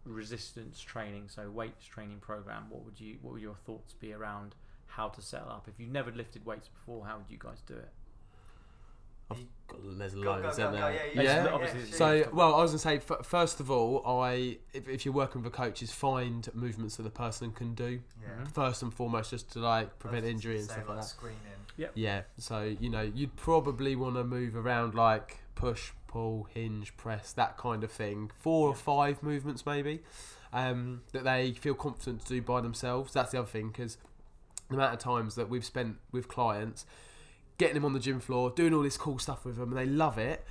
resistance training, so weights training program? What would you, what would your thoughts be around how to set up? If you've never lifted weights before, how would you guys do it? I've got, there's Go, loads, go, go, go. there? Yeah, Yeah, yeah, yeah, it's- So, well, I was gonna say, f- first of all, I if, if you're working with a coach, is find movements that the person can do yeah. first and foremost, just to like prevent I injury and stuff say, like that. Screening. Yeah, so you know, you'd probably want to move around like push, pull, hinge, press, that kind of thing. Four or five movements maybe um, that they feel confident to do by themselves. That's the other thing because the amount of times that we've spent with clients getting them on the gym floor, doing all this cool stuff with them, and they love it.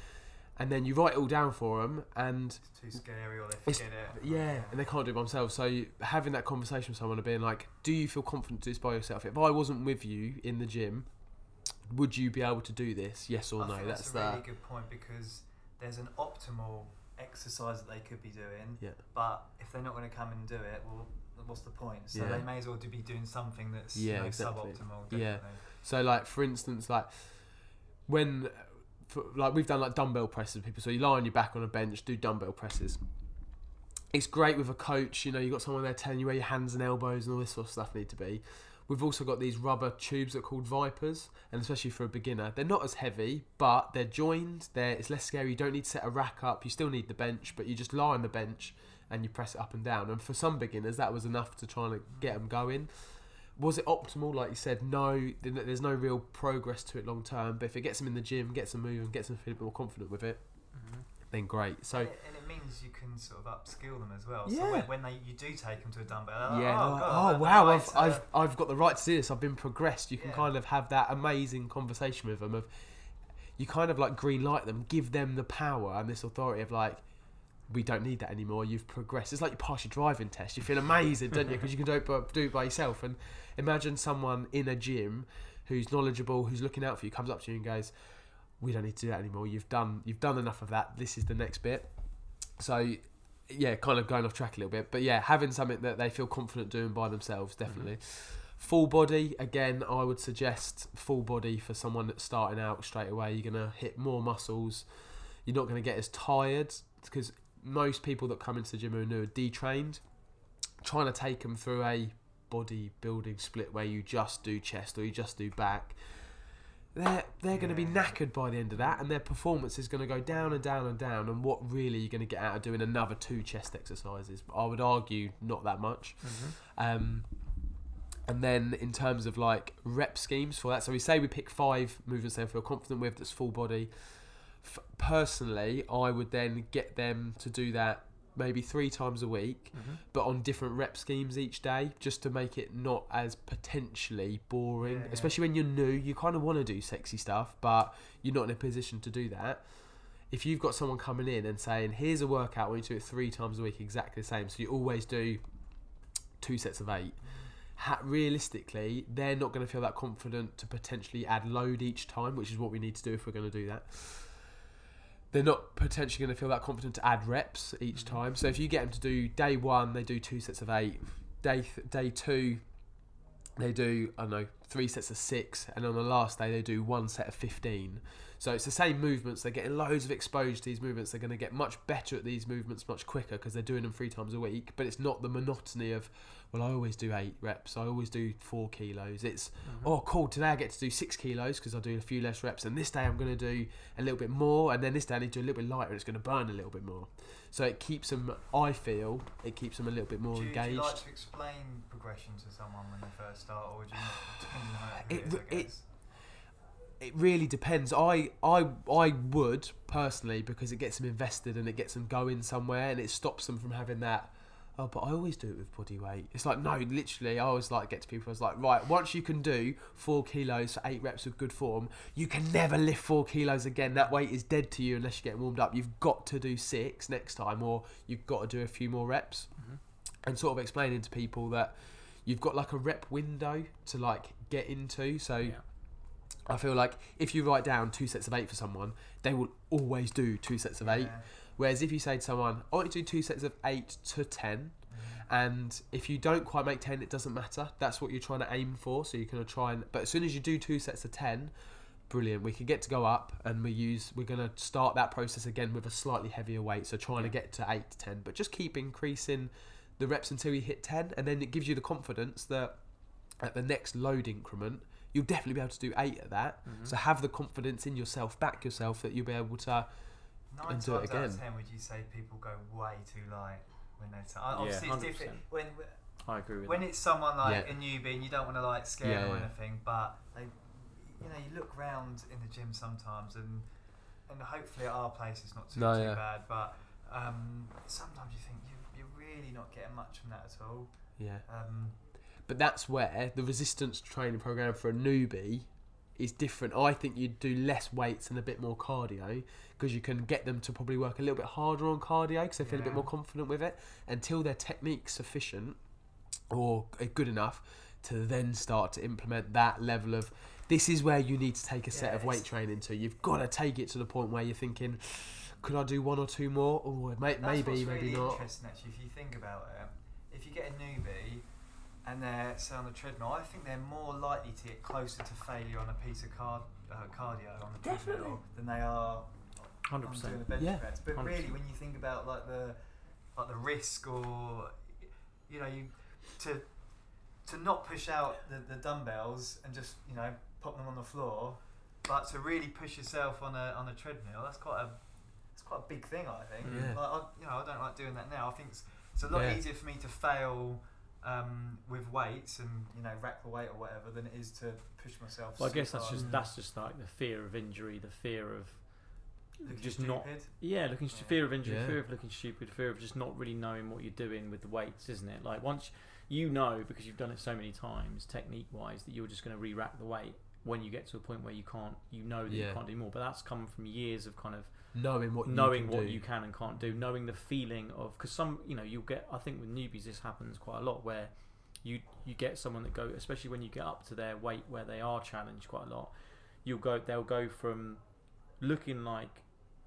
And then you write it all down for them, and It's too scary, or they forget it. yeah, and they can't do it by themselves. So you- having that conversation with someone and being like, "Do you feel confident to do this by yourself? If I wasn't with you in the gym, would you be able to do this? Yes or I no?" think That's that's, a that. really good point because there's an optimal exercise that they could be doing, Yeah. but if they're not going to come and do it, well, what's the point? So Yeah. they may as well do- be doing something that's Yeah, you know, exactly. suboptimal. Yeah. So like for instance, like when for, like we've done like dumbbell presses with people. So you lie on your back on a bench, do dumbbell presses. It's great with a coach. You know, you've got someone there telling you where your hands and elbows and all this sort of stuff need to be. We've also got these rubber tubes that are called ViPRs, and especially for a beginner, they're not as heavy, but they're joined. They're it's less scary. You don't need to set a rack up. You still need the bench, but you just lie on the bench and you press it up and down. And for some beginners, that was enough to try and get them going. Was it optimal? Like you said, no. There's no real progress to it long term. But if it gets them in the gym, gets them moving, gets them feeling more confident with it, mm-hmm. then great. So and, it, and it means you can sort of upskill them as well. So Yeah. when, when they you do take them to a dumbbell, they're yeah, oh, like, oh, no, God, oh, wow, I've, weight, I've I've got the right to do this. I've been progressed. You can Yeah. kind of have that amazing conversation with them of you kind of like green light them, give them the power and this authority of like we don't need that anymore. You've progressed. It's like you pass your driving test. You feel amazing, don't you? Because you can do it by, do it by yourself. And imagine someone in a gym who's knowledgeable, who's looking out for you, comes up to you and goes, "We don't need to do that anymore. You've done you've done enough of that. This is the next bit." So yeah, kind of going off track a little bit, but yeah, having something that they feel confident doing by themselves, mm-hmm. definitely. Full body, again, I would suggest full body for someone that's starting out straight away. You're gonna hit more muscles. You're not gonna get as tired because most people that come into the gym who are new are detrained. Trying to take them through a body building split where you just do chest or you just do back. They're, they're going to be knackered by the end of that, and their performance is going to go down and down and down. And what really you're going to get out of doing another two chest exercises? I would argue not that much. Um, and then in terms of like rep schemes for that, so we say we pick five movements they feel confident with that's full body. F- personally, I would then get them to do that maybe three times a week, mm-hmm. but on different rep schemes each day, just to make it not as potentially boring. Yeah, yeah. Especially when you're new, you kind of want to do sexy stuff, but you're not in a position to do that. if you've got someone coming in and saying, "Here's a workout, we to do it three times a week, exactly the same," so you always do two sets of eight. Ha- realistically, they're not going to feel that confident to potentially add load each time, which is what we need to do if we're going to do that. They're not potentially going to feel that confident to add reps each mm. time. So if you get them to do day one, they do two sets of eight. Day th- day two, they do I don't know three sets of six, and on the last day they do one set of fifteen. So it's the same movements. They're getting loads of exposure to these movements. They're going to get much better at these movements much quicker because they're doing them three times a week. But it's not the monotony of well, I always do eight reps. I always do four kilos. It's mm-hmm. oh cool. Today I get to do six kilos because I'll do a few less reps, and this day I'm going to do a little bit more, and then this day I need to do a little bit lighter, it's going to burn a little bit more. So it keeps them. I feel it keeps them a little bit more do, engaged. do you like to explain progression to someone when they first start, or would you not? It it I it- it really depends. I, I, I would personally because it gets them invested and it gets them going somewhere and it stops them from having that. Oh, but I always do it with body weight. It's like no, literally. I always like get to people. I was like, right, once you can do four kilos for eight reps of good form, you can never lift four kilos again. That weight is dead to you unless you get warmed up. You've got to do six next time, or you've got to do a few more reps. Mm-hmm. And sort of explaining to people that you've got like a rep window to like get into. So. Yeah. I feel like if you write down two sets of eight for someone, they will always do two sets of eight. Whereas if you say to someone, I want you to do two sets of eight to ten, and if you don't quite make ten, it doesn't matter. That's what you're trying to aim for. So you're gonna try and, but as soon as you do two sets of ten, brilliant. We can get to go up, and we use. We're gonna start that process again with a slightly heavier weight. So trying to get to eight to ten, but just keep increasing the reps until you hit ten, and then it gives you the confidence that at the next load increment, you'll definitely be able to do eight at that. Mm-hmm. So have the confidence in yourself, back yourself that you'll be able to. Nine and times do it out of ten, would you say people go way too light when they're? T- Yeah, obviously, it's 100%. different when I agree with when that. it's someone like Yeah. a newbie and you don't want to like scare Yeah, them or yeah. anything, but they, you know, you look round in the gym sometimes and and hopefully at our place it's not too No, too yeah. bad, but um, sometimes you think you you're really not getting much from that at all. Yeah. Um, But that's where the resistance training program for a newbie is different. I think you'd do less weights and a bit more cardio because you can get them to probably work a little bit harder on cardio because they feel a bit more confident with it until their technique's sufficient or good enough to then start to implement that level of this is where you need to take a set Yeah, of weight training to. You've got to take it to the point where you're thinking, could I do one or two more? Or may, maybe, maybe really not. interesting actually. If you think about it, if you get a newbie and they're say on the treadmill, I think they're more likely to get closer to failure on a piece of card, uh, cardio on the Definitely. treadmill than they are Hundred on doing percent. the bench Yeah. press. But really, 100%. when you think about like the like the risk or you know you to to not push out the, the dumbbells and just you know pop them on the floor, but to really push yourself on a on a treadmill, that's quite a it's quite a big thing. I think. Yeah. Like, I, you know, I don't like doing that now. I think it's, it's a lot Yeah. easier for me to fail. Um, with weights and you know rack the weight or whatever than it is to push myself. Well, I guess that's hard. just that's just like the fear of injury, the fear of Looking just not yeah, looking stu- Yeah. fear of injury, Yeah. fear of looking stupid, fear of just not really knowing what you're doing with the weights, isn't it? Like once you know because you've done it so many times, technique wise, that you're just going to re-rack the weight when you get to a point where you can't, you know that Yeah. you can't do more. But that's come from years of kind of Knowing what knowing you can what do. you can and can't do, knowing the feeling of because some you know you'll get I think with newbies this happens quite a lot where you you get someone that go especially when you get up to their weight where they are challenged quite a lot you'll go they'll go from looking like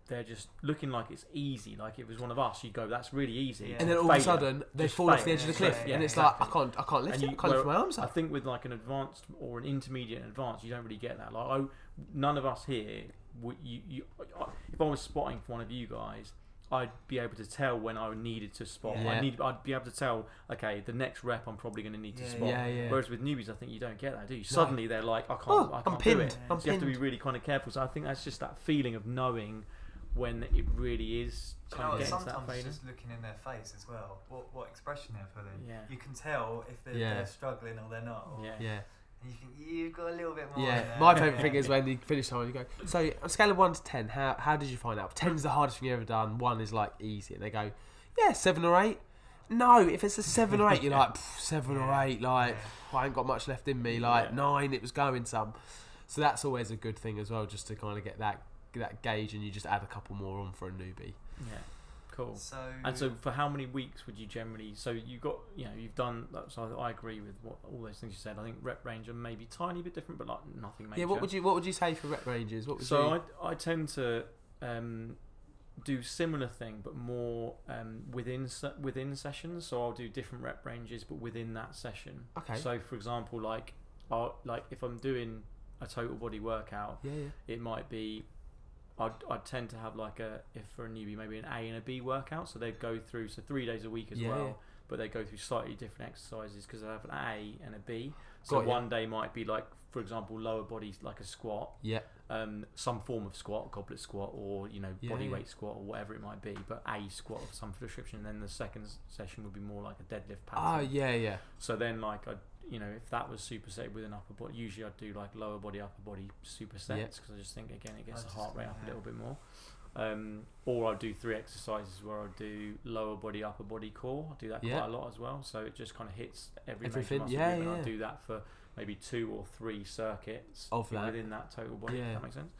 they're just looking like it's easy like it was one of us you go that's really easy Yeah. and then all of a sudden they Just fall off the fail. edge of the cliff, yeah, and it's exactly. like I can't, I can't lift And it. I can't lift my arms up. I think with like an advanced or an intermediate and advanced, you don't really get that. Like, oh, none of us here, would you, you, I- if I was spotting for one of you guys, I'd be able to tell when I needed to spot. Yeah. I need, I'd be able to tell. Okay, the next rep, I'm probably going to need to Yeah, spot. Yeah, yeah. Whereas with newbies, I think you don't get that, do you? Suddenly they're like, I can't, Oh, I I'm can't do pinned. it. I'm So you have to be really kind of careful. So I think that's just that feeling of knowing when it really is Do you know of what? getting to that Sometimes just looking in their face as well. What what expression they're putting. Yeah. You can tell if they're, Yeah. they're struggling or they're not. Or, Yeah. Yeah, And you think you've got a little bit more. yeah. My favourite thing is when you finish someone, you go. So on a scale of one to ten, how how did you find out? Ten's the hardest thing you've ever done. One is like easy, and they go, yeah, seven or eight. No, if it's a seven or eight, you're like "Pff, seven or eight. Like Yeah. I ain't got much left in me. Like Yeah. nine, it was going some. So that's always a good thing as well, just to kind of get that that gauge, and you just add a couple more on for a newbie. Yeah. Cool. So And so, for how many weeks would you generally? So you got, you know, you've done. So I agree with what all those things you said. I think rep range are maybe tiny bit different, but like nothing major. Yeah, what would you what would you say for rep ranges? What would So you? I, I tend to um, do similar thing, but more um, within se- within sessions. So I'll do different rep ranges, but within that session. okay. So for example, like I'll, like if I'm doing a total body workout, yeah, yeah. it might be. I'd, I'd tend to have like a if for a newbie maybe an A and a B workout. So they go through so three days a week as Yeah, well. yeah. But they go through slightly different exercises because they have an A and a B. So Got one day might be like, for example, lower body like a squat, Yeah, um, some form of squat, goblet squat, or you know Yeah, body weight squat or whatever it might be. But a squat of some description. And then the second session would be more like a deadlift pattern. Ah, yeah, yeah. So then, like, I, you know, if that was superset with an upper body, usually I'd do like lower body, upper body supersets Yeah. because I just think again it gets I the heart rate up a little bit more. Um, or I'd do three exercises where I'd do lower body, upper body, core. I do that Yeah. quite a lot as well. So it just kind of hits every Everything, major muscle yeah, group, and yeah. I'll do that for maybe two or three circuits Of that. within that total body. Yeah. If that makes sense.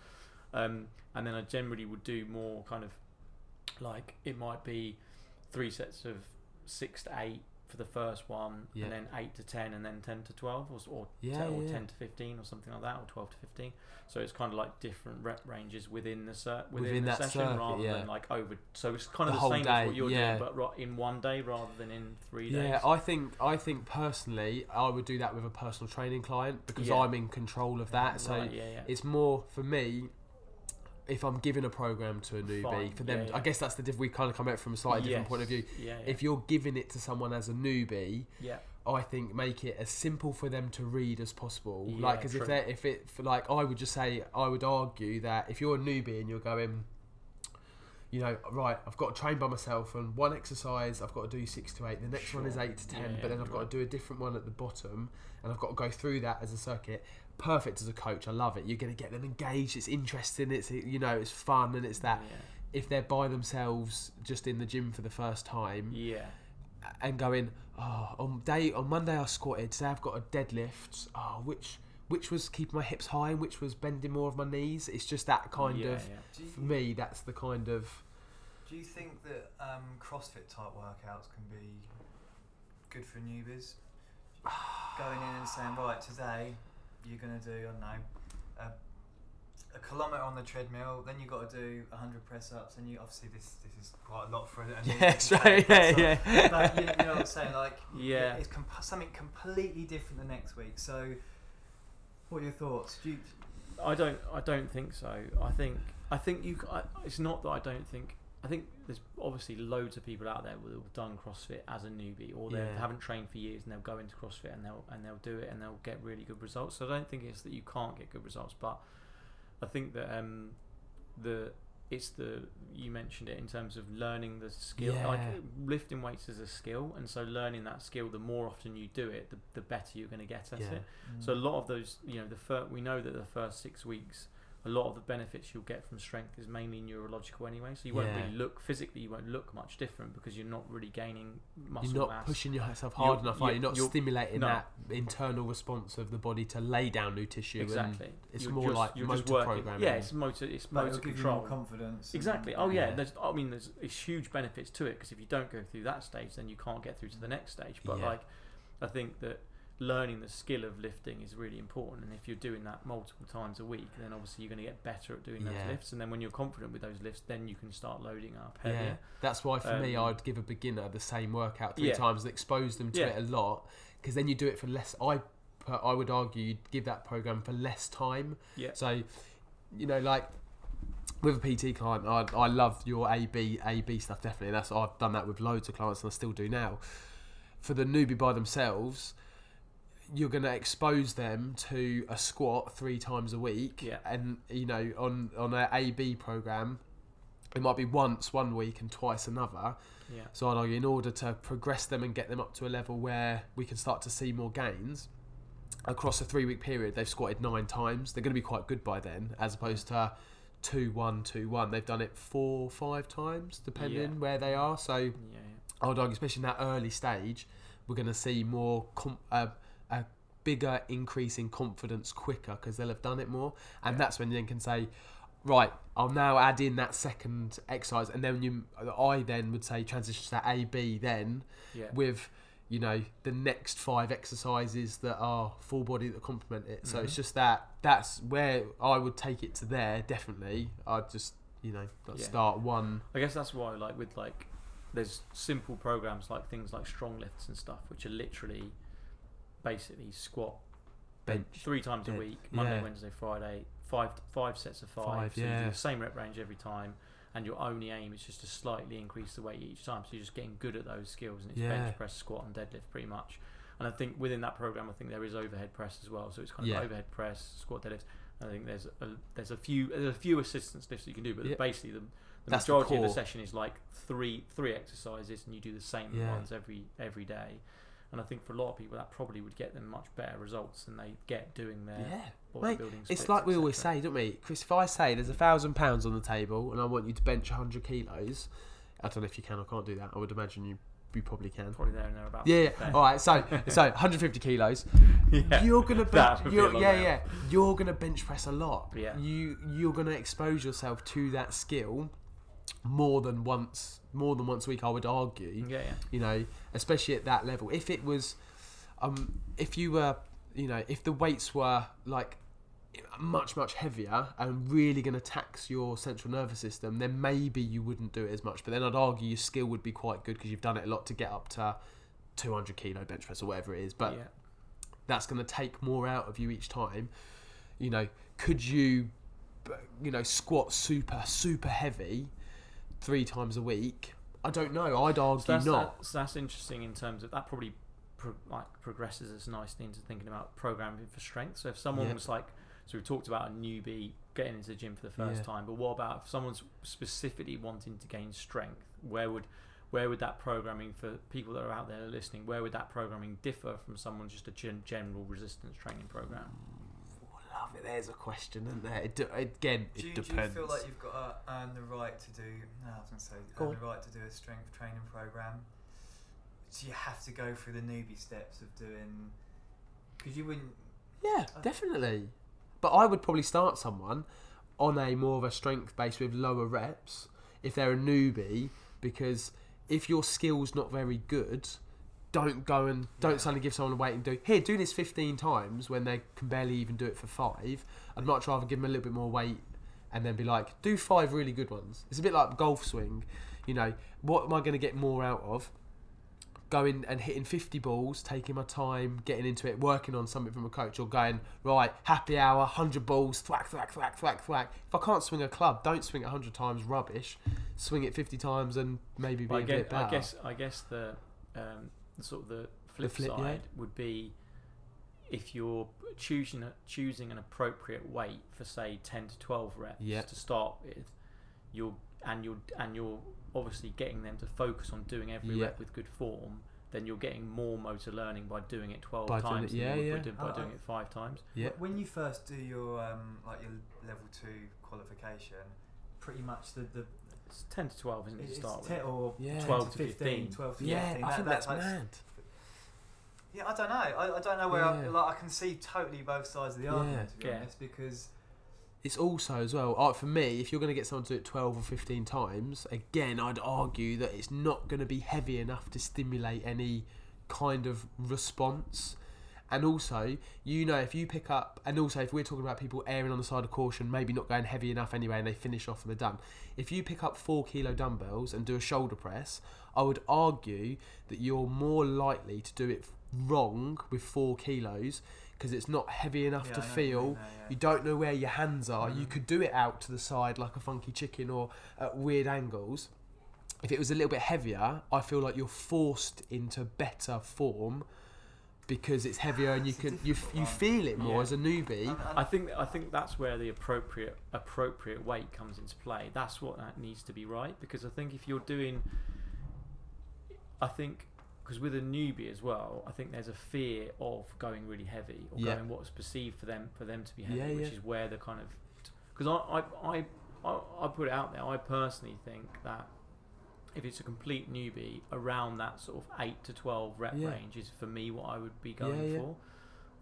Um, and then I generally would do more kind of like it might be three sets of six to eight for the first one, Yeah. and then eight to ten, and then ten to twelve, or, or, Yeah, 10, or yeah. ten to fifteen, or something like that, or twelve to fifteen. So it's kind of like different rep ranges within the cir- within, Within the that session, circuit, rather than like over. So it's kind of The the, same day, as what you're yeah. doing, but in one day rather than in three days. Yeah, I think I think personally I would do that with a personal training client because. I'm in control of that. So Right, yeah, yeah. it's more for me. If I'm giving a program to a newbie, Fine, for them, yeah, yeah. I guess that's the diff- we kind of come at it from a slightly different point of view. Yeah. If you're giving it to someone as a newbie, yeah. I think make it as simple for them to read as possible. Like, because if they if it like I would just say I would argue that if you're a newbie and you're going, you know, right, I've got to train by myself and one exercise I've got to do six to eight. The next one is eight to ten, Yeah, but then I've got to do a different one at the bottom, and I've got to go through that as a circuit. Perfect as a coach, I love it. You're going to get them engaged. It's interesting. It's you know, it's fun, and it's that. If they're by themselves, just in the gym for the first time, Yeah. and going, oh, on day on Monday I squatted. Today I've got a deadlift. Oh, which which was keeping my hips high and which was bending more of my knees. It's just that kind yeah, of yeah. do you, for me. That's the kind of do you think that um, CrossFit type workouts can be good for newbies? Going in and saying, right, today you're going to do, I don't know, a, a kilometre on the treadmill, then you've got to do 100 press ups, and you obviously, this this is quite a lot for a, a yeah, right, yeah, yeah. But you, you know what I'm saying? Like, Yeah. it's comp- something completely different the next week. So, what are your thoughts? Do you, I don't. I don't think so. I think. I think you. I, it's not that I don't think. I think there's obviously loads of people out there who have done CrossFit as a newbie, or they Yeah. haven't trained for years and they'll go into CrossFit and they'll and they'll do it and they'll get really good results. So I don't think it's that you can't get good results, but I think that um, the it's the you mentioned it in terms of learning the skill. Like lifting weights is a skill, and so learning that skill, the more often you do it, the, the better you're going to get at Yeah. it. So a lot of those, you know, the we know that the first six weeks, a lot of the benefits you'll get from strength is mainly neurological anyway. So you won't Yeah. really look physically, you won't look much different because you're not really gaining muscle You're not mass. pushing yourself You're- hard enough. Are you? yeah, You're not you're- stimulating no. that internal response of the body to lay down new tissue. and exactly. it's You're more just- like you're motor just working. programming. Yeah, it's motor. It's but motor it'll give you control. more confidence. and- Exactly. Oh yeah. Yeah. There's. I mean, there's, there's huge benefits to it because if you don't go through that stage, then you can't get through to the next stage. But Yeah. like, I think that learning the skill of lifting is really important. And if you're doing that multiple times a week, then obviously you're going to get better at doing those Yeah. lifts. And then when you're confident with those lifts, then you can start loading up Yeah, that's why for me Um, I'd give a beginner the same workout three Yeah. times and expose them to Yeah. it a lot because then you do it for less. I I would argue you'd give that program for less time. Yeah. So, you know, like with a PT client, I, I love your AB AB stuff definitely. That's I've done that with loads of clients and I still do now. For the newbie by themselves, you're going to expose them to a squat three times a week, Yeah. and you know on on an AB program, it might be once one week and twice another. Yeah. So I'd argue in order to progress them and get them up to a level where we can start to see more gains across a three week period, they've squatted nine times. They're going to be quite good by then, as opposed to two one two one. They've done it four five times, depending Yeah. where they are. So Yeah. I would argue, especially in that early stage, we're going to see more com- uh, bigger increase in confidence quicker because they'll have done it more, and Yeah. that's when you then can say. right, I'll now add in that second exercise, and then you, I then would say transition to that A B then Yeah. with you know the next five exercises that are full body that complement it. So Mm-hmm. it's just that that's where I would take it to there. Definitely, I'd just you know Yeah. start one. I guess that's why, like, with like, there's simple programs like things like StrongLifts and stuff, which are literally basically squat Bench. three times a week, Monday, Yeah. Wednesday, Friday, five five sets of five. Five, so you do yeah. the same rep range every time, and your only aim is just to slightly increase the weight each time. So you're just getting good at those skills, and it's Yeah. bench press, squat, and deadlift pretty much. And I think within that program, I think there is overhead press as well. So it's kind of Yeah. overhead press, squat, deadlift. I think there's a, there's a few there's a few assistance lifts that you can do, but Yeah. basically the, the That's the majority of the session is like three three exercises, and you do the same Yeah. ones every every day. And I think for a lot of people, that probably would get them much better results than they get doing their Yeah. bodybuilding. Mate, It's like we always say, don't we, Chris? If I say there's a thousand pounds on the table and I want you to bench hundred kilos, I don't know if you can or can't do that. I would imagine you you probably can. Probably there and thereabouts. Yeah, yeah. All right. So, so 150 kilos. Yeah. You're gonna bench. You're, yeah, yeah. You're gonna bench press a lot. Yeah. You you're gonna expose yourself to that skill more than once. More than once a week, I would argue. Yeah, yeah. You know, especially at that level. If it was, um, if you were, you know, if the weights were like much much heavier and really going to tax your central nervous system, then maybe you wouldn't do it as much. But then I'd argue your skill would be quite good because you've done it a lot to get up to 200 kilo bench press or whatever it is. But yeah. that's going to take more out of you each time. You know, could you, you know, squat super super heavy three times a week? I don't know. I'd argue So that's, not. That's, that's interesting in terms of that probably pro- like progresses us nicely into thinking about programming for strength. So if someone Yeah. was like, so we talked about a newbie getting into the gym for the first Yeah. time, but what about if someone's specifically wanting to gain strength? Where would where would that programming for people that are out there listening? Where would that programming differ from someone just a gen- general resistance training program? Love it. There's a question, isn't there? It de- again, it Do you, do you feel like you've got to earn the right to do? No, I was going to say Go earn on. the right to do a strength training program. So you have to go through the newbie steps of doing. Because you wouldn't. Yeah, definitely. But I would probably start someone on a more of a strength base with lower reps if they're a newbie because if your skill's not very good, don't go and don't Yeah. suddenly give someone a weight and do here do this 15 times when they can barely even do it for five. I'd much rather give them a little bit more weight and then be like do five really good ones. It's a bit like golf swing, you know. What am I going to get more out of? going and hitting 50 balls, taking my time, getting into it, working on something from a coach, or going, right, happy hour, 100 balls, thwack, thwack, thwack, thwack, thwack. If I can't swing a club, don't swing it 100 times, rubbish. Swing it 50 times and maybe be I a guess, bit better. I guess I guess the um, the sort of the flip, flip, yeah. side would be if you're choosing a, choosing an appropriate weight for say 10 to 12 reps Yeah. to start with you're and you're and you're obviously getting them to focus on doing every Yeah. rep with good form then you're getting more motor learning by doing it 12 By doing times it- than yeah, you would yeah. by by Uh, doing it 5 times yeah. When you first do your um, like your level two qualification, pretty much the the it's 10 to 12 isn't it to it's start 10 with or Yeah. 12 to 15, 15. 12 to Yeah, 15. I That- think that- that's mad. Yeah, I don't know. I, I don't know where I, Yeah. like I can see totally both sides of the Yeah. argument to be Yeah. honest because It's also as well, uh, for me, if you're going to get someone to do it 12 or 15 times, again, I'd argue that it's not going to be heavy enough to stimulate any kind of response. And also, you know, if you pick up, and also if we're talking about people erring on the side of caution, maybe not going heavy enough anyway, and they finish off and they're done. If you pick up four kilo dumbbells and do a shoulder press, I would argue that you're more likely to do it wrong with four kilos because it's not heavy enough Yeah, to know you feel. yeah. You don't know where your hands are. You Mhm. could do it out to the side like a funky chicken or at weird angles. If it was a little bit heavier, I feel like you're forced into better form because it's heavier and you can you, difficult you feel it more Yeah. as a newbie. And- and- I think I think that's where the appropriate appropriate weight comes into play. That's what that needs to be right because I think if you're doing, I think because with a newbie as well, I think there's a fear of going really heavy or Yeah. going what's perceived for them for them to be heavy, Yeah, which is where the kind of because I, I I I I put it out there. I personally think that if it's a complete newbie, around that sort of eight to twelve rep Yeah. range is for me what I would be going yeah. for.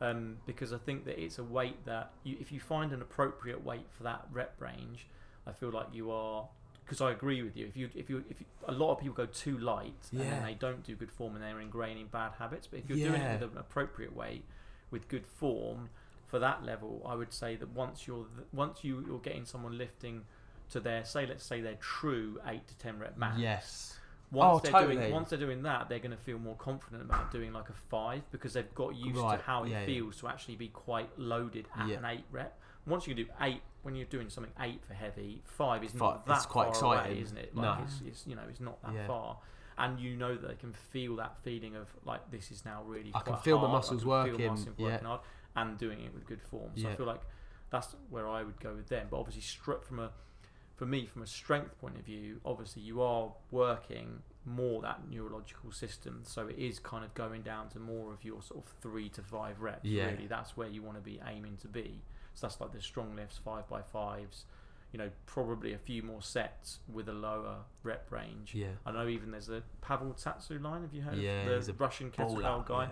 um, because I think that it's a weight that you, if you find an appropriate weight for that rep range, I feel like you are. Because I agree with you. If you if you if you, a lot of people go too light yeah. and then they don't do good form and they're ingraining bad habits. But if you're doing it with an appropriate weight, with good form for that level, I would say that once you're th- once you you're getting someone lifting to their say let's say their true eight to ten rep max. Yes. Once Oh, they're totally. doing once they're doing that, they're going to feel more confident about doing like a five because they've got used Right, to how it yeah, yeah. feels to actually be quite loaded at Yeah. an eight rep. Once you do eight, when you're doing something eight for heavy, five is not that it's quite far exciting. away, isn't it? Like No. it's, it's you know it's not that Yeah. far, and you know that they can feel that feeling of like this is now really. I can feel my hard, I muscles working, Feel muscles yeah. working hard, and doing it with good form. So I feel like that's where I would go with them. But obviously, stri- from a for me, from a strength point of view, obviously you are working more that neurological system, so it is kind of going down to more of your sort of three to five reps. Yeah. Really, that's where you want to be aiming to be. So that's like the StrongLifts, five by fives. You know, probably a few more sets with a lower rep range. Yeah. I know even there's a Pavel Tsatsouline. Have you heard Yeah, of the a Russian kettlebell guy? yeah.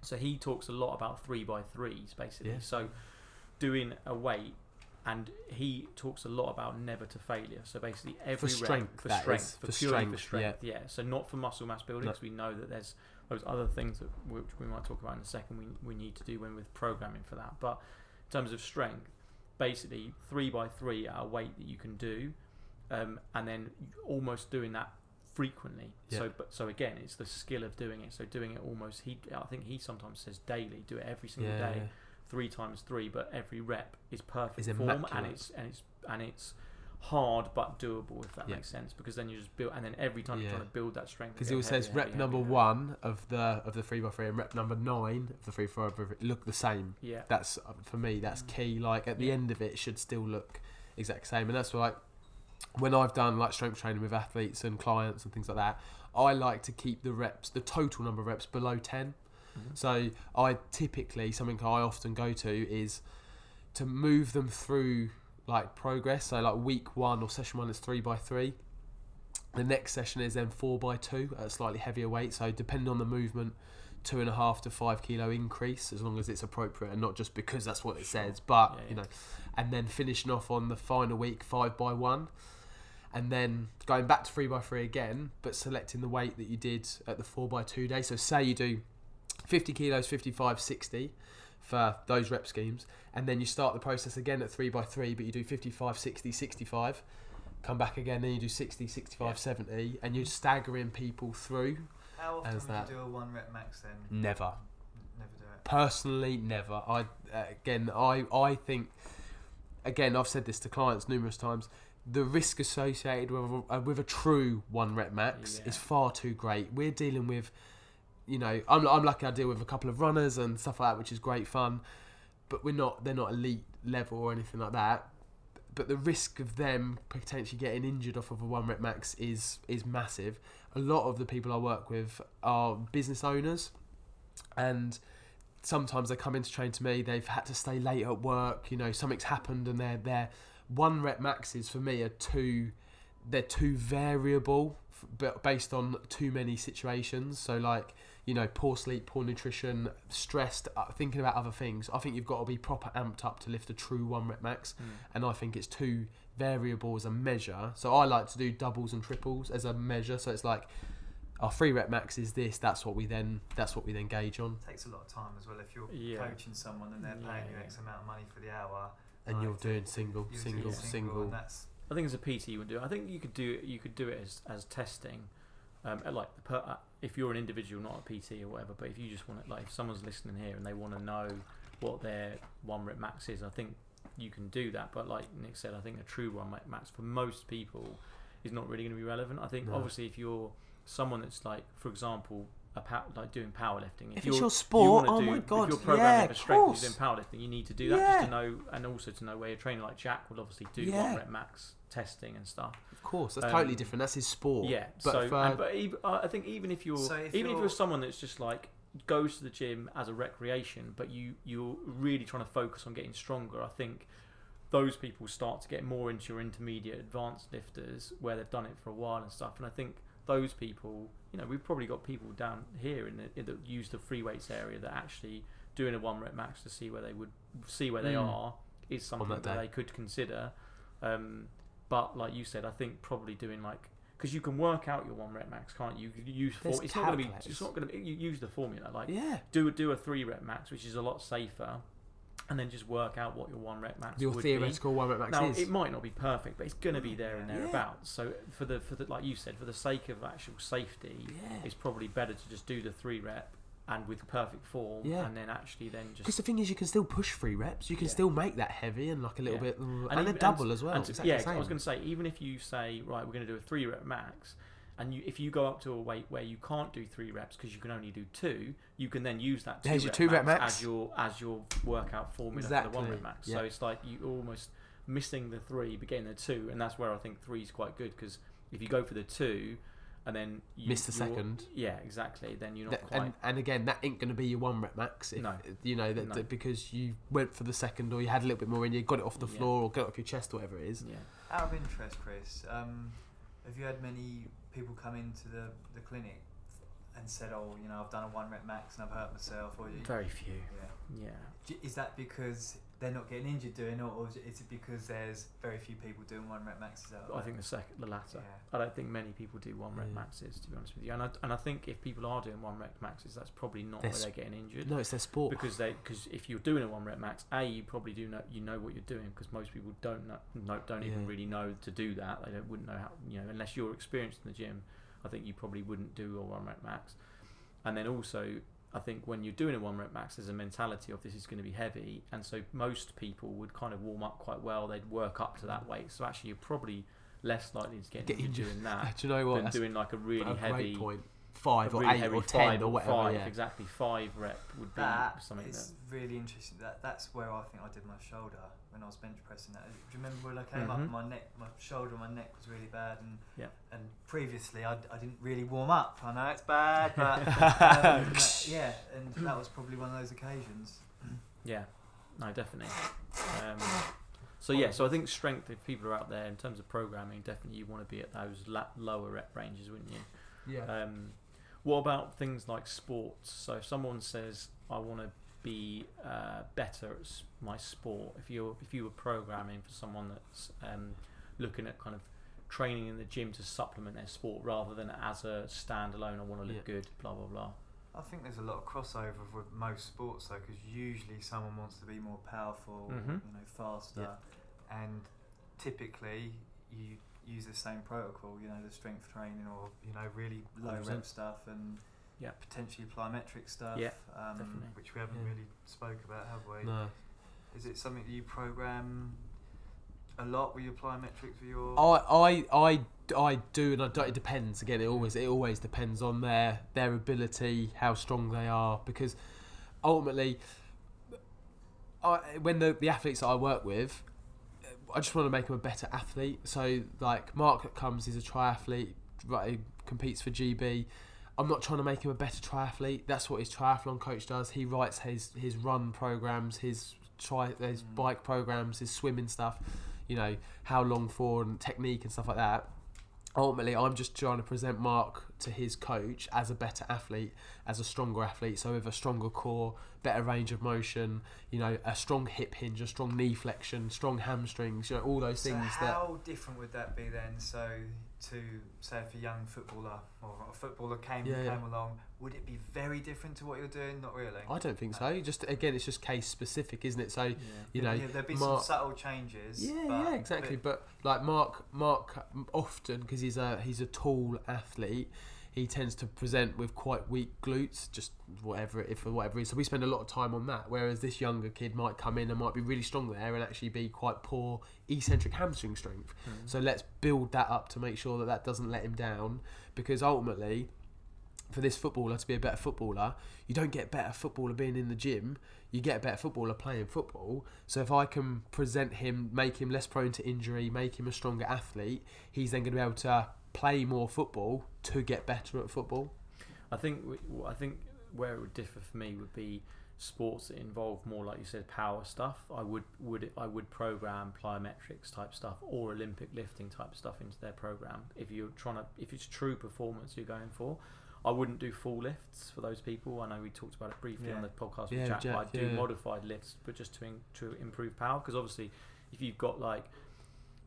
So he talks a lot about three by threes, basically. Yeah. So doing a weight, and he talks a lot about never to failure. So basically, every rep- strength, for that strength, is, for, for strength, for strength. Yeah. yeah. So not for muscle mass building, No. because we know that there's those other things that which we might talk about in a second. We we need to do when with programming for that. But in terms of strength, basically three by three at a weight that you can do, um, and then almost doing that frequently. Yeah. So, but so again, it's the skill of doing it. So doing it almost. He, I think he sometimes says daily. Do it every single Yeah, day, yeah. Three times three. But every rep is perfect Is form, and it's and it's and it's hard but doable if that Yeah. makes sense. Because then you just build, and then every time you're trying to build that strength. Because it always says rep heavier, number heavier. one of the of the three by three and rep number nine of the three by three look the same. Yeah. That's uh, for me. That's key. Like at the Yeah. end of it, it should still look exact same. And that's why, like when I've done like strength training with athletes and clients and things like that, I like to keep the reps, the total number of reps below 10 Mhm. So I typically something I often go to is to move them through like progress. So like week one or session one is three by three. The next session is then four by two at a slightly heavier weight. So depending on the movement, two and a half to five kilo increase as long as it's appropriate and not just because that's what it says. But Yeah, you know, and then finishing off on the final week five by one. And then going back to three by three again, but selecting the weight that you did at the four by two day. So say you do 50 kilos, 55, 60 for those rep schemes, and then you start the process again at 3 by 3 but you do 55, 60, 65, come back again, then you do 60, 65, Yeah. 70, and you're staggering people through. How often As would that- you do a one rep max then? Never. Never do it. Personally, never. I uh, again, I I think again, I've said this to clients numerous times. The risk associated with a, uh, with a true one rep max Yeah. is far too great. We're dealing with, you know, I'm I'm lucky. I deal with a couple of runners and stuff like that, which is great fun. But we're not. They're not elite level or anything like that. But the risk of them potentially getting injured off of a one rep max is is massive. A lot of the people I work with are business owners, and sometimes they come in to train to me. They've had to stay late at work. You know, something's happened, and they're they're one rep maxes for me are too they're too variable, but based on too many situations. So like you know, poor sleep, poor nutrition, stressed, uh, thinking about other things. I think you've got to be proper amped up to lift a true one rep max, and I think it's too variable as a measure. So I like to do doubles and triples as a measure. So it's like our three rep max is this. That's what we then that's what we then gauge on. takes a lot of time as well. If you're Yeah. coaching someone and they're paying Yeah, you. X amount of money for the hour, And like, you're doing single, you're single, doing single. and that's I think as a PT you would do. I think you could do it. You could do it as, as testing, um, like the per, uh, if you're an individual, not a PT or whatever. But if you just want to, like, if someone's listening here and they want to know what their one rep max is, I think you can do that. But like Nick said, I think a true one rep max for most people is not really going to be relevant. I think No. obviously if you're someone that's like, for example, a pow- like doing powerlifting. If it's you're- your you sport, wanna oh do- my if you're programming yeah, for of strength, course. you're doing powerlifting. You need to do that just to know, and also to know where your trainer like Jack will obviously do Yeah. one rep max testing and stuff. Of course, that's Um, totally different. That's his sport. Yeah, but so for, and, but even, uh, I think even if you're So if even if you're- you're someone that's just like goes to the gym as a recreation, but you you're really trying to focus on getting stronger, I think those people start to get more into your intermediate advanced lifters where they've done it for a while and stuff. And I think those people, you know, we've probably got people down here in the, in the use the free weights area that actually doing a one rep max to see where they would see where they Mm. are is something that that, they could consider. Um, but like you said, I think probably doing like because you can work out your one rep max, can't you? You use for, it's not going to be it's not going to you use the formula like Yeah. do a, do a three rep max, which is a lot safer, and then just work out what your one rep max is. Your theoretical one rep be. max Now is. it might not be perfect, but it's going to be mm, there and Yeah. thereabouts. So for the for the like you said, for the sake of actual safety, yeah. it's probably better to just do the three rep and with perfect form, Yeah. and then actually then just Because the thing is, you can still push three reps. You can Yeah. still make that heavy and like a little Yeah. bit, mm, and, even- a double as well. and exactly yeah, I was going to say even if you say right, we're going to do a three rep max. And you, if you go up to a weight where you can't do three reps because you can only do two, you can then use that two, There's your rep, two rep max, max. as your as your workout formula for the one Exactly, rep max. yeah. So it's like you almost missing the three, but getting the two, and that's where I think three is quite good because if you go for the two, and then you Miss the second. yeah, exactly. Then you're not That- quite. and, and again, that ain't going to be your one rep max. If, No. You know that, No. that because you went for the second, or you had a little bit more in you, got it off the Yeah. floor, or got it off your chest, or whatever it is. yeah. Out of interest, Chris, um, have you had many people come into the, the clinic and said, "Oh, you know, I've done a one rep max and I've hurt myself," or you, Very few. yeah. Yeah. J- Is that because they're not getting injured doing it, or is it because there's very few people doing one rep maxes out I think the second, the latter. Yeah. I don't think many people do one rep Yeah. maxes, to be honest with you. And I, and I think if people are doing one rep maxes, that's probably not They're where they're getting injured. No, it's their sport. Because they, because if you're doing a one rep max, a you probably do know you know what you're doing because most people don't know, no, don't even really know to do that. They don't, wouldn't know how you know unless you're experienced in the gym. I think you probably wouldn't do a one rep max. And then also, I think when you're doing a one rep max, there's a mentality of this is going to be heavy, and so most people would kind of warm up quite well. They'd work up to that weight, so actually you're probably less likely to get, Get injured injured. doing that Do you know what? than That's doing like a really a heavy great point. Five or really eight or ten five or whatever. Five, yeah. exactly. Five rep would be That something is that. really interesting. That that's where I think I did my shoulder when I was bench pressing. That. Do you remember when I came up Mhm. and my neck, my shoulder, my neck was really bad, and Yeah. and previously I, I didn't really warm up. I know it's bad, but um, that- yeah, and that was probably one of those occasions. Yeah, no, definitely. Um, so yeah, so I think strength. If people are out there in terms of programming, definitely you want to be at those la- lower rep ranges, wouldn't you? Yeah. Um, what about things like sports? So if someone says, "I want to be uh, better at my sport," if you if you were programming for someone that's um, looking at kind of training in the gym to supplement their sport rather than as a standalone, I want to look Yeah. good, blah blah blah. I think there's a lot of crossover with most sports though, because usually someone wants to be more powerful, Mhm. you know, faster, and typically you use the same protocol, you know, the strength training or you know really low 100%. rep stuff and Yeah. potentially plyometric stuff, Yeah, um, definitely. which we haven't Yeah. really spoke about, have we? No. Is it something that you program a lot with your plyometrics for your? I, I, I, I do, and I don't, it depends. Again, it always, it always depends on their their ability, how strong they are, because ultimately, I, when the the athletes that I work with, I just want to make them a better athlete. So, like Mark that comes, he's a triathlete, right? He competes for GB. I'm not trying to make him a better triathlete. That's what his triathlon coach does. He writes his his run programs, his tri his Mm. bike programs, his swimming stuff. You know how long for and technique and stuff like that. Ultimately, I'm just trying to present Mark to his coach as a better athlete, as a stronger athlete. So with a stronger core, better range of motion, you know, a strong hip hinge, a strong knee flexion, strong hamstrings, you know, all those so things that how different would that be then? So to say if a young footballer or a footballer came Yeah, yeah. came along, would it be very different to what you're doing? Not really. I don't think so. Uh, just again, it's just case specific, isn't it? So Yeah. you know, yeah, there'd be Mark- some subtle changes. Yeah, but, yeah, exactly. But, like Mark, Mark often because he's a he's a tall athlete, he tends to present with quite weak glutes, just whatever if for whatever reason. So we spend a lot of time on that. Whereas this younger kid might come in and might be really strong there and actually be quite poor eccentric hamstring strength. Mm. So let's build that up to make sure that that doesn't let him down because ultimately. For this footballer to be a better footballer, you don't get better footballer being in the gym. You get a better footballer playing football. So if I can present him, make him less prone to injury, make him a stronger athlete, he's then going to be able to play more football to get better at football. I think I think where it would differ for me would be sports that involve more, like you said, power stuff. I would would I would program plyometrics type stuff or Olympic lifting type stuff into their program. If you're trying to, if it's true performance you're going for, I wouldn't do full lifts for those people. I know we talked about it briefly on the podcast Yeah, with Jack. Jack, but I do yeah. modified lifts, but just to in, to improve power. Because obviously, if you've got like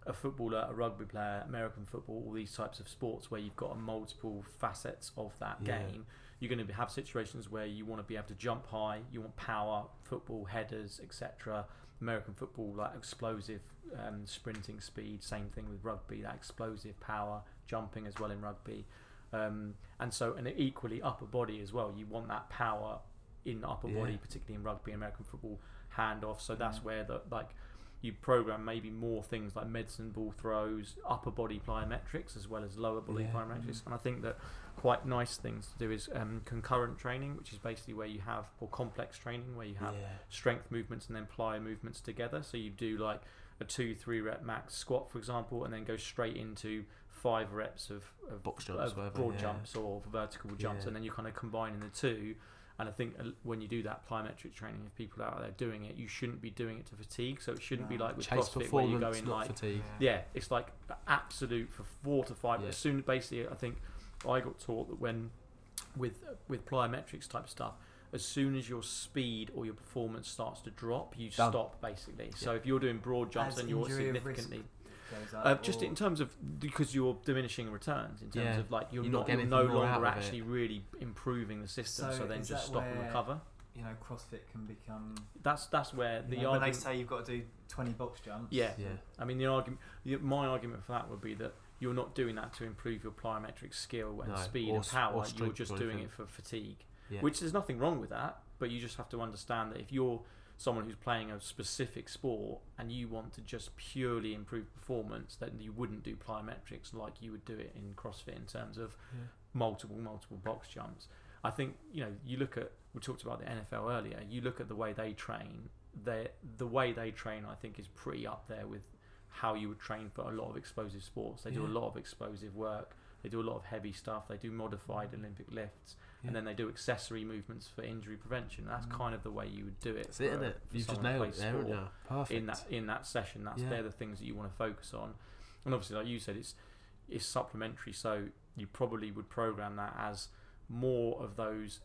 a footballer, a rugby player, American football, all these types of sports where you've got a multiple facets of that Yeah. game, you're going to have situations where you want to be able to jump high, you want power, football, headers, etc. American football, like explosive um, sprinting speed. Same thing with rugby, that explosive power, jumping as well in rugby. Um, and so, and equally upper body as well. You want that power in the upper body, particularly in rugby, American football, handoff. So that's Yeah. where the like you program maybe more things like medicine ball throws, upper body plyometrics as well as lower body Yeah. plyometrics. And I think that quite nice things to do is um, concurrent training, which is basically where you have or complex training where you have yeah. strength movements and then plyo movements together. So you do like a two, three rep max squat, for example, and then go straight into five reps of, of, Box jumps, of whatever, broad yeah. jumps or vertical jumps, Yeah. and then you're kind of combining the two. And I think uh, when you do that plyometric training, if people out there doing it, you shouldn't be doing it to fatigue. So it shouldn't be like with Chase CrossFit where you go in like fatigue. yeah, it's like absolute for four to five. Yeah. As soon basically, I think I got taught that when with with plyometrics type stuff, as soon as your speed or your performance starts to drop, you Done. stop basically. So if you're doing broad jumps As and you're injury of risk significantly uh, just in terms of because you're diminishing returns in terms Yeah. of like you're, You're not not, you're no anything more out longer of it. actually really improving the system. So, So then just stop and recover. you know, CrossFit can become. That's that's where the you know, when they say you've got to do 20 box jumps. Yeah. Yeah. I mean, the argument, my argument for that would be that you're not doing that to improve your plyometric skill and No, speed or and power. You're just doing it for fatigue, Yeah. which there's nothing wrong with that. But you just have to understand that if you're someone who's playing a specific sport and you want to just purely improve performance, then you wouldn't do plyometrics like you would do it in CrossFit in terms of Yeah. multiple, multiple box jumps. I think you know you look at we talked about the NFL earlier. You look at the way they train. They the way they train, I think, is pretty up there with how you would train for a lot of explosive sports. They do a lot of explosive work. They do a lot of heavy stuff. They do modified Olympic lifts, Yeah. and then they do accessory movements for injury prevention. That's Mm. kind of the way you would do it. That's it, isn't it? You've just nailed it there, you? Perfect. in that in that session. That's Yeah. they're the things that you want to focus on, and obviously, like you said, it's it's supplementary. So you probably would program that as more of those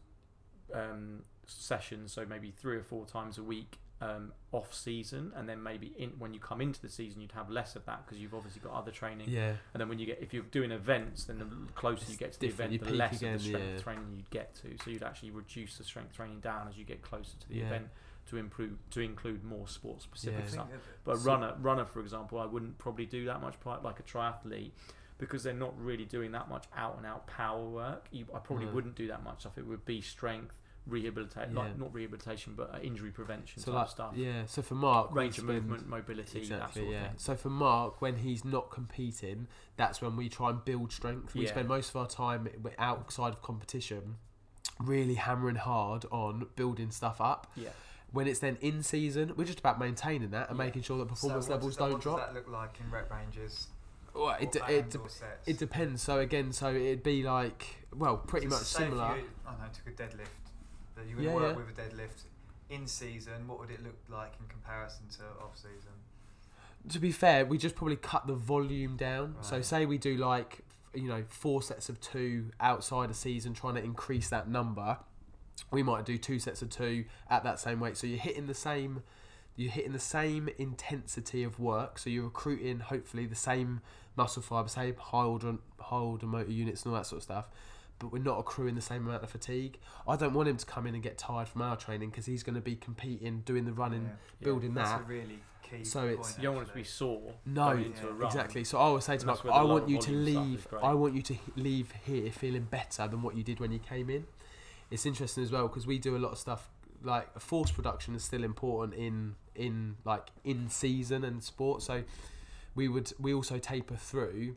um, sessions. So maybe three or four times a week um, off season, and then maybe in when you come into the season, you'd have less of that because you've obviously got other training. Yeah. And then when you get if you're doing events, then the closer you get to the event, You the less again, of the strength yeah. training you'd get to. So you'd actually reduce the strength training down as you get closer to the Yeah. event to improve to include more sports specific Yeah. Stuff. But So- runner, runner for example, I wouldn't probably do that much like a triathlete because they're not really doing that much out and out power work. You, I probably No. wouldn't do that much stuff. It would be strength, rehabilitation, Yeah. like not rehabilitation, but uh, injury prevention So type like, stuff. yeah. So for Mark, Range of spend- movement, mobility, that Exactly, sort of yeah. thing. So for Mark, when he's not competing, that's when we try and build strength. We Yeah. spend most of our time outside of competition, really hammering hard on building stuff up. Yeah. When it's then in season, we're just about maintaining that and Yeah. making sure that performance so levels that, don't what drop. Does that look like in rep ranges? Well, it, d- it, d- it depends. So again, so it'd be like, well, pretty So much say if similar. You, I know, took a deadlift. That you would Yeah, work yeah. with a deadlift in season. What would it look like in comparison to off season? to be fair, we just probably cut the volume down. So say we do like you know four sets of two outside a season, trying to increase that number. We might do two sets of two at that same weight. So you're hitting the same, you're hitting the same intensity of work. So you're recruiting hopefully the same muscle fibre, same high order, high order motor units and all that sort of stuff. But we're not accruing the same amount of fatigue. I don't want him to come in and get tired from our training because he's going to be competing, doing the running, Yeah. building That's that. a really key. So point, it's- You don't want it to be sore. No, going into a run. exactly. So I would say to And Mark, that's where the I want you to volume stuff is leave. I want you to leave here feeling better than what you did when you came in. It's interesting as well because we do a lot of stuff like force production is still important in in like in season and sport. So we would we also taper through.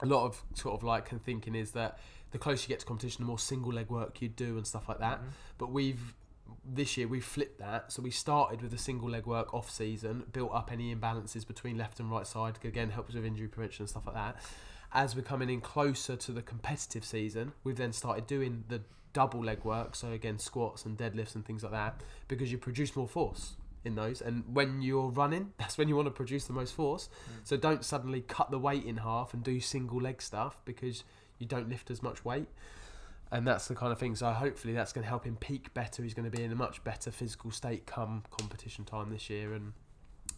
A lot of sort of like thinking is that the closer you get to competition, the more single leg work you do and stuff like that. Mhm. but we've this year we flipped that. So we started with the single leg work off season built up any imbalances between left and right side again helps with injury prevention and stuff like that. As we're coming in closer to the competitive season we've then started doing the double leg work. So again squats and deadlifts and things like that because you produce more force in those. And when you're running that's when you want to produce the most force. Mm. so don't suddenly cut the weight in half and do single leg stuff because you don't lift as much weight and that's the kind of thing. So hopefully that's going to help him peak better. He's going to be in a much better physical state come competition time this year, and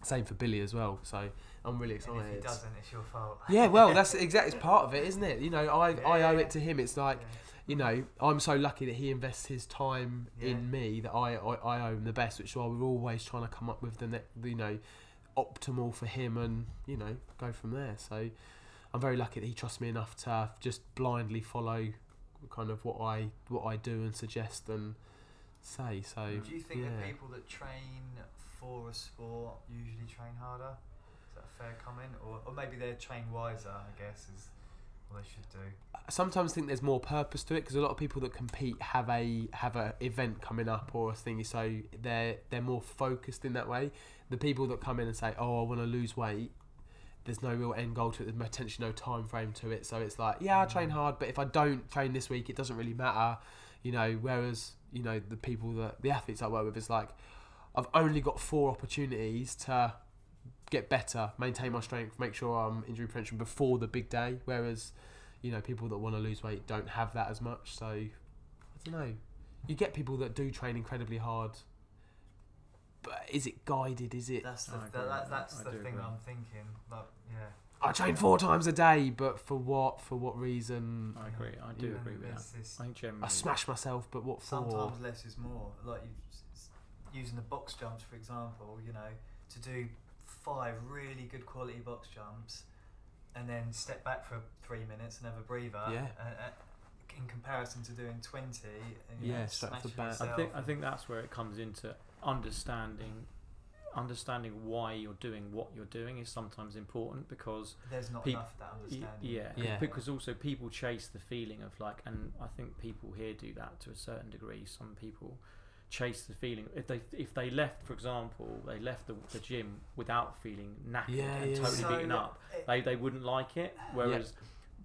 same for Billy as well. So I'm really And excited. if he doesn't, it's your fault. Yeah, well, that's exactly it's part of it, isn't it? You know, I I owe it to him. It's like Yeah. you know, I'm so lucky that he invests his time Yeah. in me that I, I I owe him the best, which is why we're always trying to come up with the ne- you know optimal for him and you know go from there. So I'm very lucky that he trusts me enough to just blindly follow kind of what I what I do and suggest and say. So Do you think yeah. that people that train for a sport usually train harder? Is that a fair comment? Or, or maybe they're trained wiser, I guess, is what they should do. I sometimes think there's more purpose to it because a lot of people that compete have a have a event coming up or a thingy, so they're they're more focused in that way. The people that come in and say, "Oh, I want to lose weight," there's no real end goal to it. There's potentially no time frame to it, so it's like, yeah, I train mm. hard, but if I don't train this week, it doesn't really matter, you know. Whereas you know the people that the athletes I work with, is like, I've only got four opportunities to get better, maintain my strength, make sure I'm injury prevention before the big day. Whereas, you know, people that want to lose weight don't have that as much. So, I don't know. You get people that do train incredibly hard, but is it guided? Is it? That's the, I that, agree that, with that's. I the do thing agree. that I'm thinking. Like, yeah. I train four times a day, but for what? For what reason? I agree. I do Yeah. agree with There's that. this- I think generally. I smash myself, but what for? sometimes less is more. Like you, using the box jumps, for example, you know, to do five really good quality box jumps, and then step back for three minutes and have a breather. Yeah. Uh, uh, in comparison to doing twenty, and, you Yeah, know, straight off the smashing bat. I think I yourself think that's where it comes into understanding understanding why you're doing what you're doing is sometimes important because there's not peop- enough of that y- understanding. yeah, Yeah. because also people chase the feeling of like and I think people here do that to a certain degree some people chase the feeling if they if they left for example they left the, the gym without feeling knackered Yeah, and yeah. totally So, beaten up it- they they wouldn't like it whereas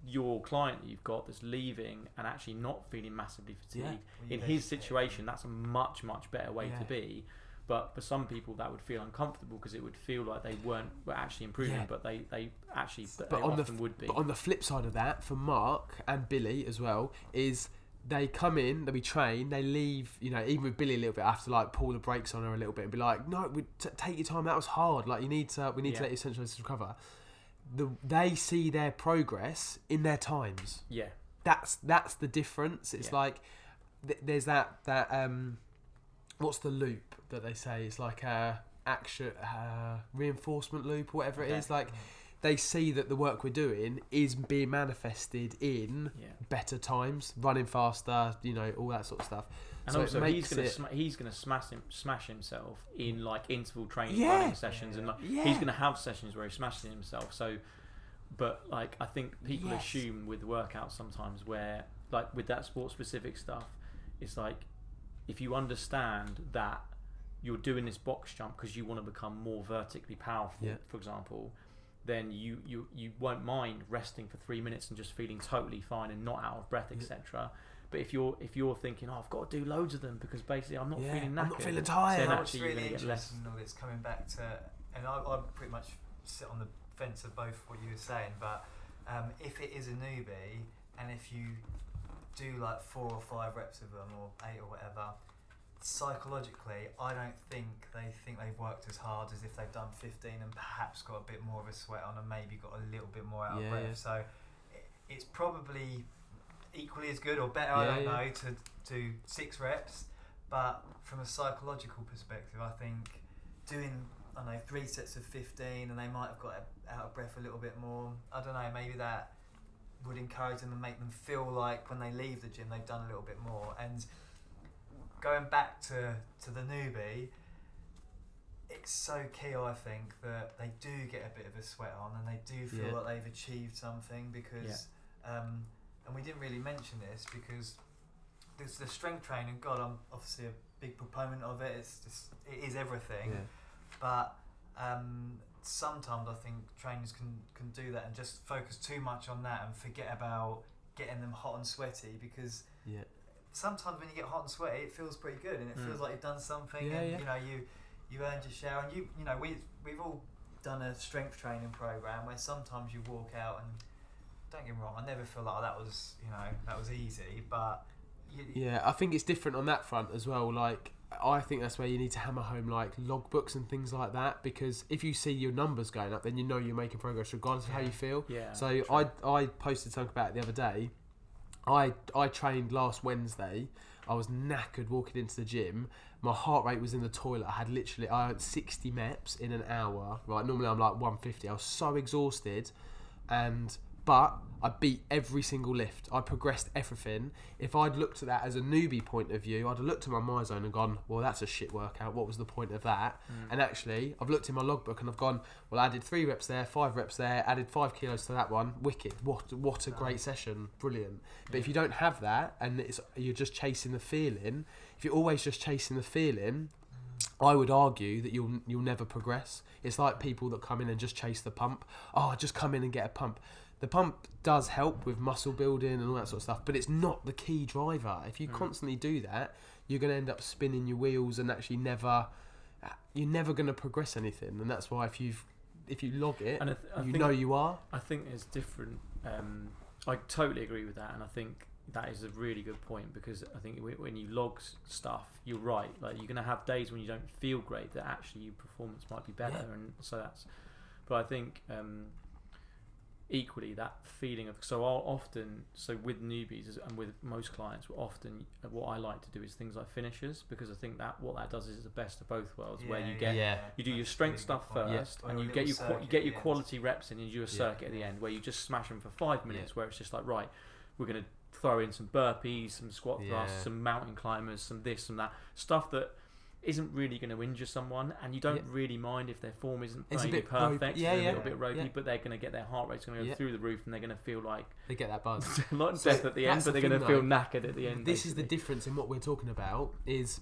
your client that you've got that's leaving and actually not feeling massively fatigued Yeah. in his situation, that's a much much better way Yeah. to be. But for some people, that would feel uncomfortable because it would feel like they weren't were actually improving, Yeah. but they they actually but they on the would be. But on the flip side of that, for Mark and Billy as well, is they come in, they be trained, they leave. You know, even with Billy a little bit, I have to like pull the brakes on her a little bit and be like, "No, we t- take your time. That was hard. Like you need to, we need to let your central nervous system recover." The they see their progress in their times. yeah, That's that's the difference. It's Yeah. like th- there's that that um, what's the loop that they say? It's like a action uh, reinforcement loop or whatever it Okay. is. Like they see that the work we're doing is being manifested in yeah. better times, running faster, you know, all that sort of stuff. And So also, he's gonna it- sma- he's gonna smash him smash himself in mm. like interval training Yeah. running sessions, and like Yeah. he's gonna have sessions where he's smashing himself. So, but like I think people Yes. assume with workouts sometimes where like with that sport specific stuff, it's like if you understand that you're doing this box jump because you want to become more vertically powerful, Yeah. for example, then you, you you won't mind resting for three minutes and just feeling totally fine and not out of breath, etc. But if you're if you're thinking, oh, I've got to do loads of them because basically I'm not Yeah, feeling knackered, I'm not feeling tired. Know, actually you're really less. interesting in all this coming back to, and I, I pretty much sit on the fence of both what you were saying, but um, if it is a newbie and if you do like four or five reps of them or eight or whatever, psychologically, I don't think they think they've worked as hard as if they've done 15 and perhaps got a bit more of a sweat on and maybe got a little bit more out Yeah, of breath. yeah. So it, it's probably equally as good or better, Yeah, I don't yeah. know, to do six reps. But from a psychological perspective, I think doing I don't know three sets of fifteen, and they might have got out of breath a little bit more. I don't know. Maybe that would encourage them and make them feel like when they leave the gym they've done a little bit more. And going back to to the newbie, it's so key. I think that they do get a bit of a sweat on, and they do feel Yeah. like they've achieved something because. Um, and we didn't really mention this because there's the strength training. God, I'm obviously a big proponent of it. It's just it is everything. Yeah. But um, sometimes I think trainers can can do that and just focus too much on that and forget about getting them hot and sweaty because Yeah. sometimes when you get hot and sweaty, it feels pretty good and it Mm. feels like you've done something Yeah, and yeah. you know you you earned your share and you you know we we've all done a strength training program where sometimes you walk out and don't get me wrong, I never feel like that was you know that was easy, but you, Yeah, I think it's different on that front as well. Like, I think that's where you need to hammer home like logbooks and things like that because if you see your numbers going up, then you know you're making progress regardless of how you feel. Yeah. So I I posted something about it the other day. I I trained last Wednesday. I was knackered walking into the gym. My heart rate was in the toilet. I had literally I had 60 MEPs in an hour. Right, normally I'm like 150. I was so exhausted, and but I beat every single lift. I progressed everything. If I'd looked at that as a newbie point of view, I'd have looked at my Myzone and gone, "Well, that's a shit workout. What was the point of that?" Mm. And actually, I've looked in my logbook and I've gone, "Well, I did three reps there, five reps there, added five kilos to that one. Wicked. What what a great session. Brilliant." But if you don't have that and it's you're just chasing the feeling, if you're always just chasing the feeling, I would argue that you'll you'll never progress. It's like people that come in and just chase the pump. Oh, just come in and get a pump. The pump does help with muscle building and all that sort of stuff, but it's not the key driver. If you constantly do that, you're going to end up spinning your wheels and actually never you're never going to progress anything. And that's why if you've if you log it, And I, th- I you know you are. I think it's different. Um, I totally agree with that, and I think that is a really good point because I think when you log stuff, you're right. Like you're going to have days when you don't feel great, that actually your performance might be better, Yeah. and so that's. But I think um, equally that feeling of so I'll often so with newbies and with most clients, often what I like to do is things like finishers because I think that what that does is the best of both worlds, where you get Yeah. you do your strength stuff first, Or and you get your qua- you get your quality reps in, and you do a Yeah. circuit at the end where you just smash them for five minutes, where it's just like right, we're gonna throw in some burpees, some squat thrusts, Yeah. some mountain climbers, some this, some that stuff that isn't really going to injure someone, and you don't Yeah. really mind if their form isn't It's a maybe bit perfect, Yeah, it's a yeah. little bit ropey, Yeah. but they're going to get their heart rate's going to go Yeah. through the roof, and they're going to feel like They get that buzz. not So death at the end, but the they're going to feel knackered at the end. this is the difference in what we're talking about is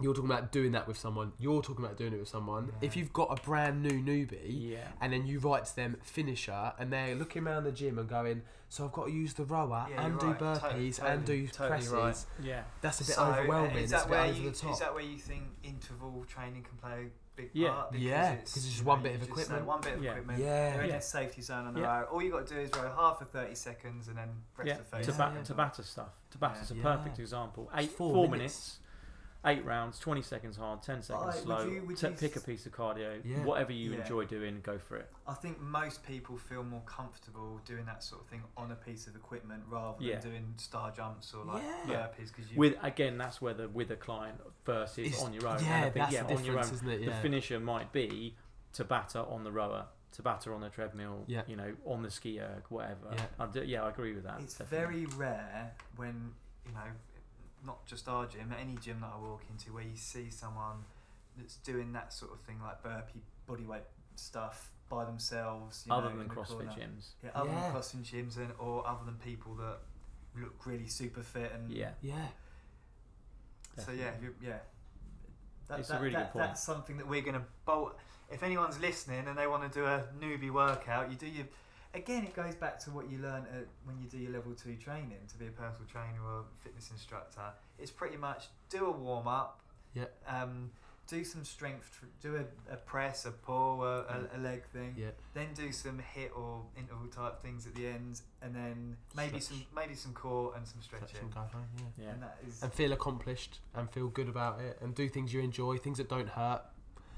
you're talking about doing that with someone you're talking about doing it with someone if you've got a brand new newbie Yeah. and then you write to them finisher and they're looking around the gym and going so i've got to use the rower Yeah, and do right. burpees Totally- and do totally presses right. Yeah. that's a bit So, overwhelming Is it's that a bit where over you the top is that where you think interval training can play a big Yeah. part? Because Yeah, it's, 'cause it's just one bit of equipment. One bit of Yeah. equipment. Yeah. They're in Yeah. a safety zone on the Yeah. row. All you got to do is row half for thirty seconds and then rest Yeah, the face. Taba- Yeah. Tabata stuff. Tabata's a Yeah. perfect example. Eight, Four four, minutes. minutes. Eight rounds, twenty seconds hard, ten seconds Alright, would slow. you- would T- you pick a s- piece of cardio, Yeah. whatever you Yeah. enjoy doing, go for it. I think most people feel more comfortable doing that sort of thing on a piece of equipment rather Yeah. than doing star jumps or like Yeah. burpees because you With again, that's whether the with a client versus It's- on your own. yeah and I think, that's yeah, the on your difference own. isn't it The yeah finisher might be Tabata on the rower, Tabata on the treadmill, Yeah. you know, on the ski erg, whatever. Yeah. I do, yeah, I agree with that. it's definitely. very rare when you know not just our gym any gym that i walk into where you see someone that's doing that sort of thing like burpee bodyweight stuff by themselves you other know, than in the CrossFit corner. gyms. yeah, other Yeah. than CrossFit gyms and or other than people that look really super fit and Yeah, yeah so yeah you, yeah that, It's a that- really that- good point. that's something that we're going to bolt if anyone's listening and they want to do a newbie workout you do your again it goes back to what you learn at, when you do your level 2 training to be a personal trainer or fitness instructor. It's pretty much do a warm up Yeah. um, do some strength tr- do a, a press a pull a, a, a leg thing. Yeah. Then do some HIIT or interval type things at the end and then maybe Stretch. some maybe some core and some stretching. Stretch and yeah. Yeah. and that is and feel accomplished and feel good about it and do things you enjoy things that don't hurt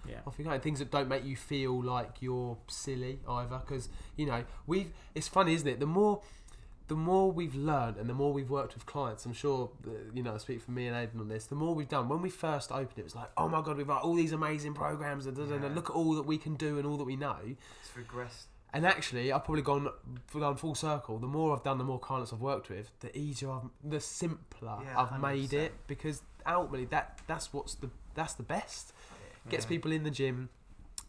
Yeah. off you go. And things that don't make you feel like you're silly either, because you know we've. It's funny, isn't it? The more, the more we've learned and the more we've worked with clients. I'm sure uh, you know. I speak for me and Aidan on this. The more we've done. When we first opened, it was like, oh my god, we've got all these amazing programs and Yeah. look at all that we can do and all that we know. it's regressed And actually, I've probably gone gone full circle. The more I've done, the more clients I've worked with, the easier, I've, the simpler Yeah, I've made 100%. it. Because ultimately, that that's what's the that's the best gets Yeah. people in the gym.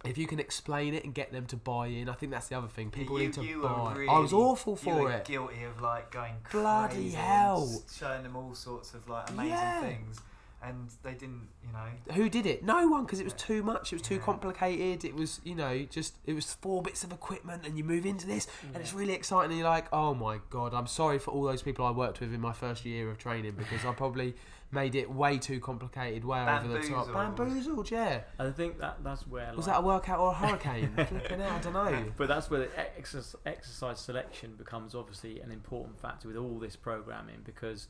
If you can explain it and get them to buy in, I think that's the other thing. People you, need to you buy. Really, I was awful for it. Guilty of like going Bloody crazy hell. showing them all sorts of like amazing Yeah. things, and they didn't, you know. Who did it? No one, because it was too much. It was too complicated. It was, you know, just it was four bits of equipment, and you move into this, and it's really exciting. And you're like, oh my god, I'm sorry for all those people I worked with in my first year of training because I probably made it way too complicated, way over the top. Bamboozled. Bamboozled, yeah. I think that that's where Was that a workout or a hurricane? Flipping out, I don't know. But that's where the exercise, exercise selection becomes obviously an important factor with all this programming because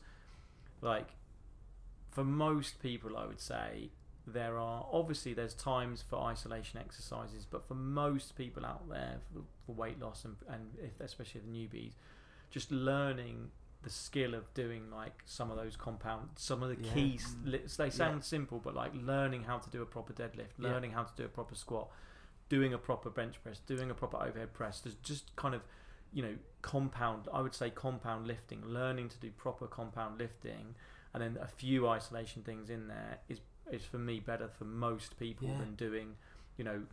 like for most people, I would say there are obviously there's times for isolation exercises, but for most people out there for, for weight loss and and if, especially the newbies, just learning the skill of doing like some of those compound, some of the Yeah. keys. Mm. They sound simple, but like learning how to do a proper deadlift, Yeah. learning how to do a proper squat, doing a proper bench press, doing a proper overhead press. There's just kind of you know compound. I would say compound lifting, learning to do proper compound lifting, and then a few isolation things in there is is for me better for most people Yeah. than doing you know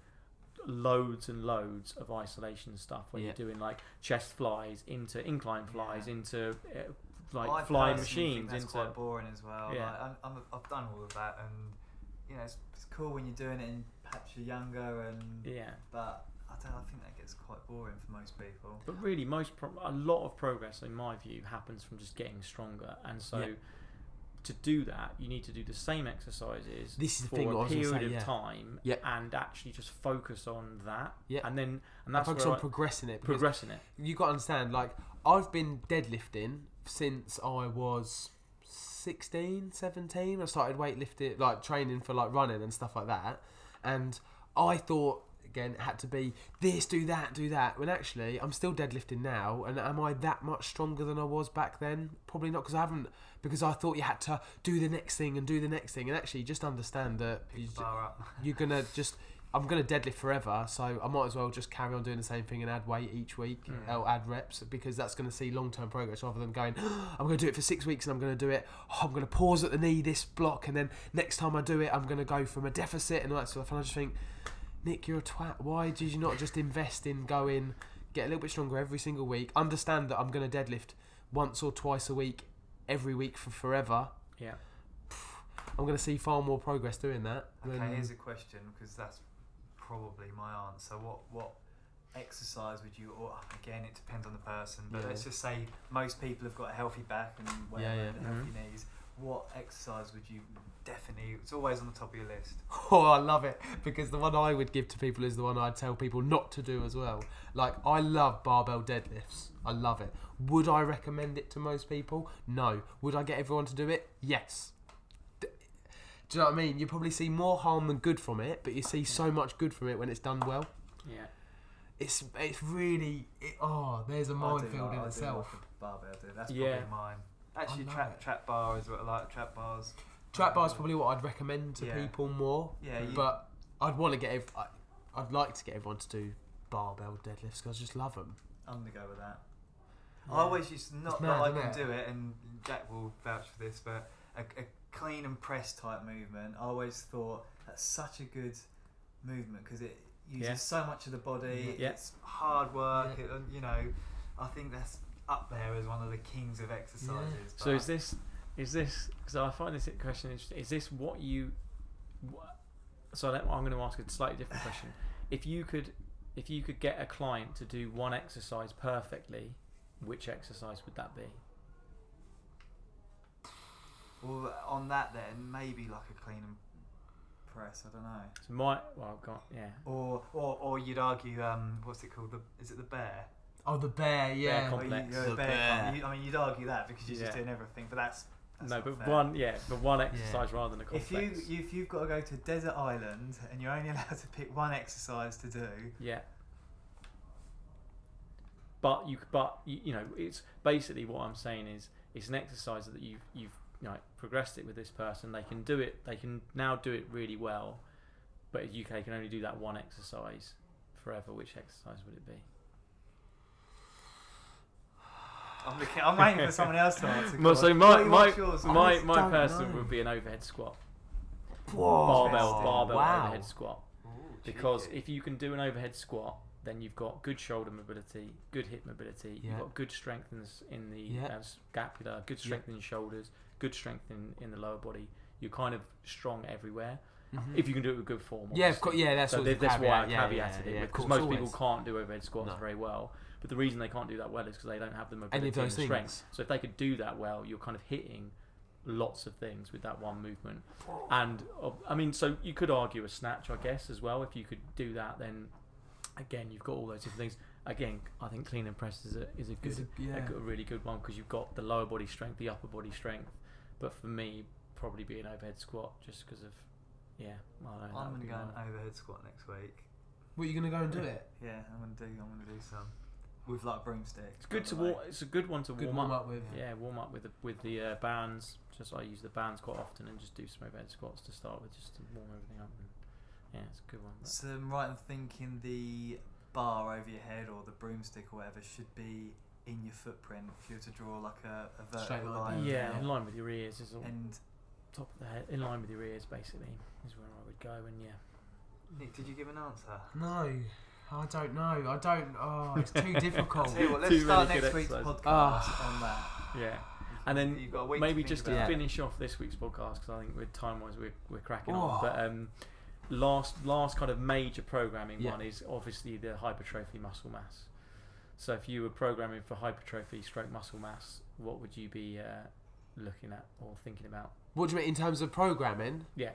loads and loads of isolation stuff where Yeah. you're doing like chest flies into incline flies Yeah. into uh, like I flying personally think machines that's into quite boring as well. Yeah. Like, I'm, I'm, I've done all of that, and you know, it's, it's cool when you're doing it, and perhaps you're younger, and yeah but I don't. I think that gets quite boring for most people. But really, most pro- a lot of progress, in my view, happens from just getting stronger. And so, Yeah. To do that, you need to do the same exercises This is the for thing a period say, of time, Yeah. and actually just focus on that. Yeah. And then, and And that's focus on I- progressing it. progressing it. you got to understand, like, I've been deadlifting since I was 16, 17. I started weightlifting, like, training for, like, running and stuff like that. And I thought, again, it had to be this, do that, do that. When actually, I'm still deadlifting now. And am I that much stronger than I was back then? Probably not, because I haven't, because I thought you had to do the next thing and do the next thing. And actually, just understand that you, you're gonna just I'm gonna deadlift forever, so I might as well just carry on doing the same thing and add weight each week Mm. or add reps because that's gonna see long term progress rather than going I'm gonna do it for six weeks and I'm gonna do it. Oh, I'm gonna pause at the knee this block and then next time I do it I'm gonna go from a deficit and all that stuff. And I just think, Nick, you're a twat. Why did you not just invest in going get a little bit stronger every single week? Understand that I'm gonna deadlift once or twice a week every week for forever. Yeah. I'm gonna see far more progress doing that. Okay, than- here's a question because that's probably my answer. What what exercise would you? Or again, it depends on the person. But Yeah. let's just say most people have got a healthy back and whatever, yeah. and healthy mm-hmm. knees. What exercise would you definitely? It's always on the top of your list. Oh, I love it because the one I would give to people is the one I'd tell people not to do as well. Like, I love barbell deadlifts. I love it. Would I recommend it to most people? No. Would I get everyone to do it? Yes. Do you know what I mean? You probably see more harm than good from it, but you see so much good from it when it's done well. Yeah. It's it's really it, oh, there's a do minefield like- in I do itself. like a barbell, dude. That's Yeah. probably mine. Actually, love trap it. trap bar is what I like. Trap bars. Trap bar's um, probably what I'd recommend to Yeah. people more. Yeah, you- but I'd want to get. Ev- I, I'd like to get everyone to do barbell deadlifts because I just love them. I'm gonna go with that. I always used to, not It's that I isn't can it? do it, and Jack will vouch for this, but a, a clean and press type movement. I always thought that's such a good movement because it uses Yeah. so much of the body. Yeah. It's hard work. Yeah. It, and, you know, I think that's up there as one of the kings of exercises. So is this is this because I find this question interesting? Is this what you? wha- So let- I'm going to ask a slightly different question. If you could, if you could get a client to do one exercise perfectly, which exercise would that be? well, on that then maybe like a clean and press. I don't know. So my well, I've got yeah. Or, or, or you'd argue, um, what's it called? The, is it the bear? Oh, the bear, yeah. comp- Or you- Complex. you're The bear bear. comp- you- I mean, you'd argue that because you're just doing everything, but that's, that's no, but fair. one yeah, but one exercise rather than a If complex. you if you've got to go to a desert island and you're only allowed to pick one exercise to do, Yeah. But you, c- but you, you know, it's basically what I'm saying is it's an exercise that you've you've you know, progressed it with this person. They can do it. They can now do it really well. But UK can only do that one exercise forever. Which exercise would it be? I'm looking. I'm waiting for someone else to answer. Well, so on. my What- my what's yours? my, I my don't person know. would be an overhead squat, Whoa. barbell Interesting. barbell wow. overhead squat. Ooh, Because cheeky. if you can do an overhead squat, then you've got good shoulder mobility, good hip mobility. Yeah. You've got good strength in the, s- in the Yeah. uh, scapula, good strength in your shoulders, good strength in, in the lower body. You're kind of strong everywhere Mhm. if you can do it with good form. yeah, of course, yeah, that's so that's why I yeah, caveated yeah, it yeah, because most always. people can't do overhead squats No. very well. But the reason they can't do that well is because they don't have the mobility and the strength. So if they could do that well, you're kind of hitting lots of things with that one movement. And uh, I mean, so you could argue a snatch, I guess, as well. If you could do that, then again, you've got all those different things. Again, I think clean and press is a is a good, Is a, yeah. good- a really good one because you've got the lower body strength, the upper body strength, But for me, probably be an overhead squat just because of yeah. I don't know, that I'm would gonna be go an mine. overhead squat next week. What are you gonna go and do it? Yeah, I'm gonna do. I'm gonna do some with like broomsticks. It's good to the way. warm. It's a good one to Good warm, warm up. up with. Yeah, warm up with the with the uh, bands. Just I use the bands quite often and just do some overhead squats to start with, just to warm everything up. And yeah, it's a good one. But So I'm right in thinking the bar over your head or the broomstick or whatever should be in your footprint. If you were to draw like a, a Straight vertical line line. yeah, in line with your ears is all. And top of the head, in line with your ears, basically, is where I would go. And yeah, Nick, did you give an answer? No, I don't know. I don't. Oh, it's too difficult. Tell you what, let's Too start many next week's exercises. podcast on that. yeah. And then You've got a week maybe to think just to about it. finish off this week's podcast because I think with time wise we're, we're cracking Oh. on. But um, last last kind of major programming Yeah. one is obviously the hypertrophy muscle mass. So if you were programming for hypertrophy stroke muscle mass, what would you be uh, looking at or thinking about? What do you mean in terms of programming? Yeah.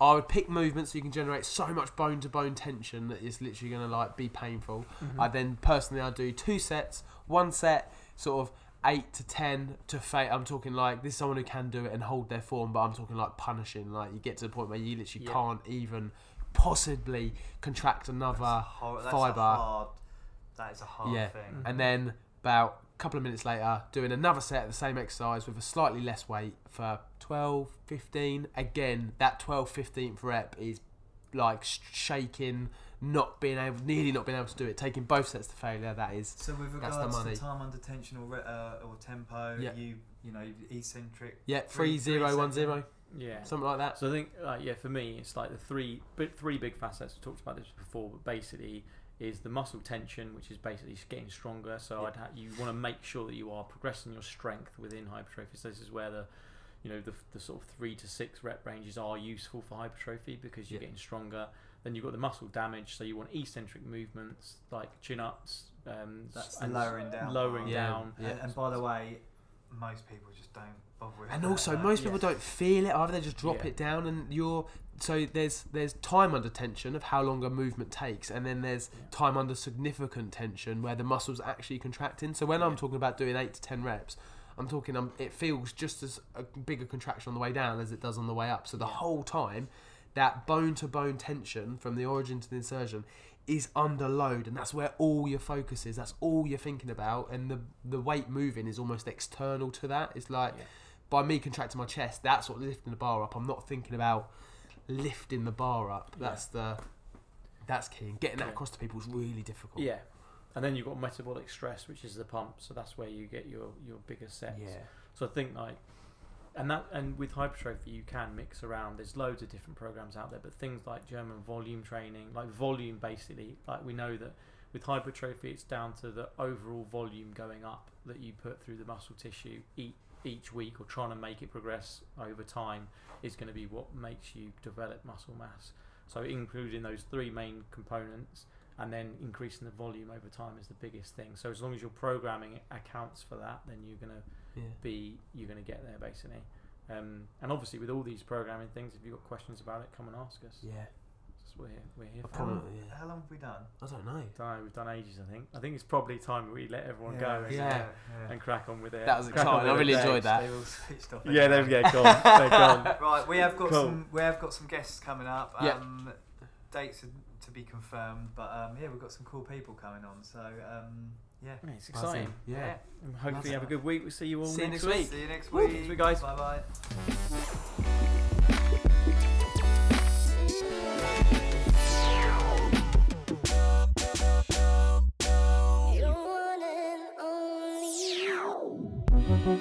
I would pick movements so you can generate so much bone to bone tension that it's literally going to like be painful. Mm-hmm. I then personally I do two sets, one set sort of eight to ten to fate. I'm talking like this is someone who can do it and hold their form, but I'm talking like punishing. Like you get to the point where you literally Yeah. can't even possibly contract another Hor- that's fibre. A hard, that is a hard Yeah. thing. Mm-hmm. and then about a couple of minutes later doing another set of the same exercise with a slightly less weight for 12 15 again that 12 15th rep is like shaking not being able nearly not being able to do it taking both sets to failure that is So with That's the regards money. to time under tension or, uh, or tempo, Yeah. you you know eccentric. yeah Three- 0 1 0 second. Yeah. something like that So I think, uh, yeah, for me, it's like the three, big, three big facets. We talked about this before, but basically, is the muscle tension, which is basically getting stronger. So Yeah. I'd ha- you want to make sure that you are progressing your strength within hypertrophy. So this is where the, you know, the, the sort of three to six rep ranges are useful for hypertrophy because you're Yeah. getting stronger. Then you've got the muscle damage, so you want eccentric movements like chin ups. Um, That's and lowering down. lowering. Yeah. down. Yeah. And, and by the way, most people just don't bother with and also most yeah. people don't feel it either they just drop Yeah. it down and you're so there's there's time under tension of how long a movement takes and then there's Yeah. time under significant tension where the muscles actually contracting so when i'm talking about doing 8 to 10 reps i'm talking um, it feels just as a bigger contraction on the way down as it does on the way up so the Yeah. whole time that bone to bone tension from the origin to the insertion is under load and that's where all your focus is that's all you're thinking about and the the weight moving is almost external to that it's like Yeah. By me contracting my chest that's what lifting the bar up i'm not thinking about lifting the bar up Yeah. that's the that's key and getting that across to people is really difficult Yeah. And then you've got metabolic stress, which is the pump. So that's where you get your, your bigger sets. yeah So I think like, and that and with hypertrophy you can mix around. There's loads of different programs out there, but things like German volume training, like volume basically, like we know that with hypertrophy it's down to the overall volume going up that you put through the muscle tissue each each week or trying to make it progress over time is going to be what makes you develop muscle mass. So including those three main components and then increasing the volume over time is the biggest thing. So as long as your programming accounts for that, then you're going to yeah be you're going to get there basically. Um, and obviously, with all these programming things, if you've got questions about it, come and ask us. yeah we're here, we're here for. probably, How long, yeah. how long have we done? I don't know Don't know, we've done ages. I think. I think it's probably time we let everyone go and, Yeah. yeah. and crack on with it. That was Crack on exciting. I with really it. enjoyed that. They've all switched off. Yeah, there anyway. we go. Gone. They're gone. Right, we have got Cool. some. We have got some guests coming up. Yeah. Um, dates are to be confirmed, but um, yeah, we've got some cool people coming on. So um, yeah. Yeah, it's exciting. yeah And hopefully, you have a good week. We'll see you all See you next next week. See you next Woo. week. See you guys. Bye bye. Yo.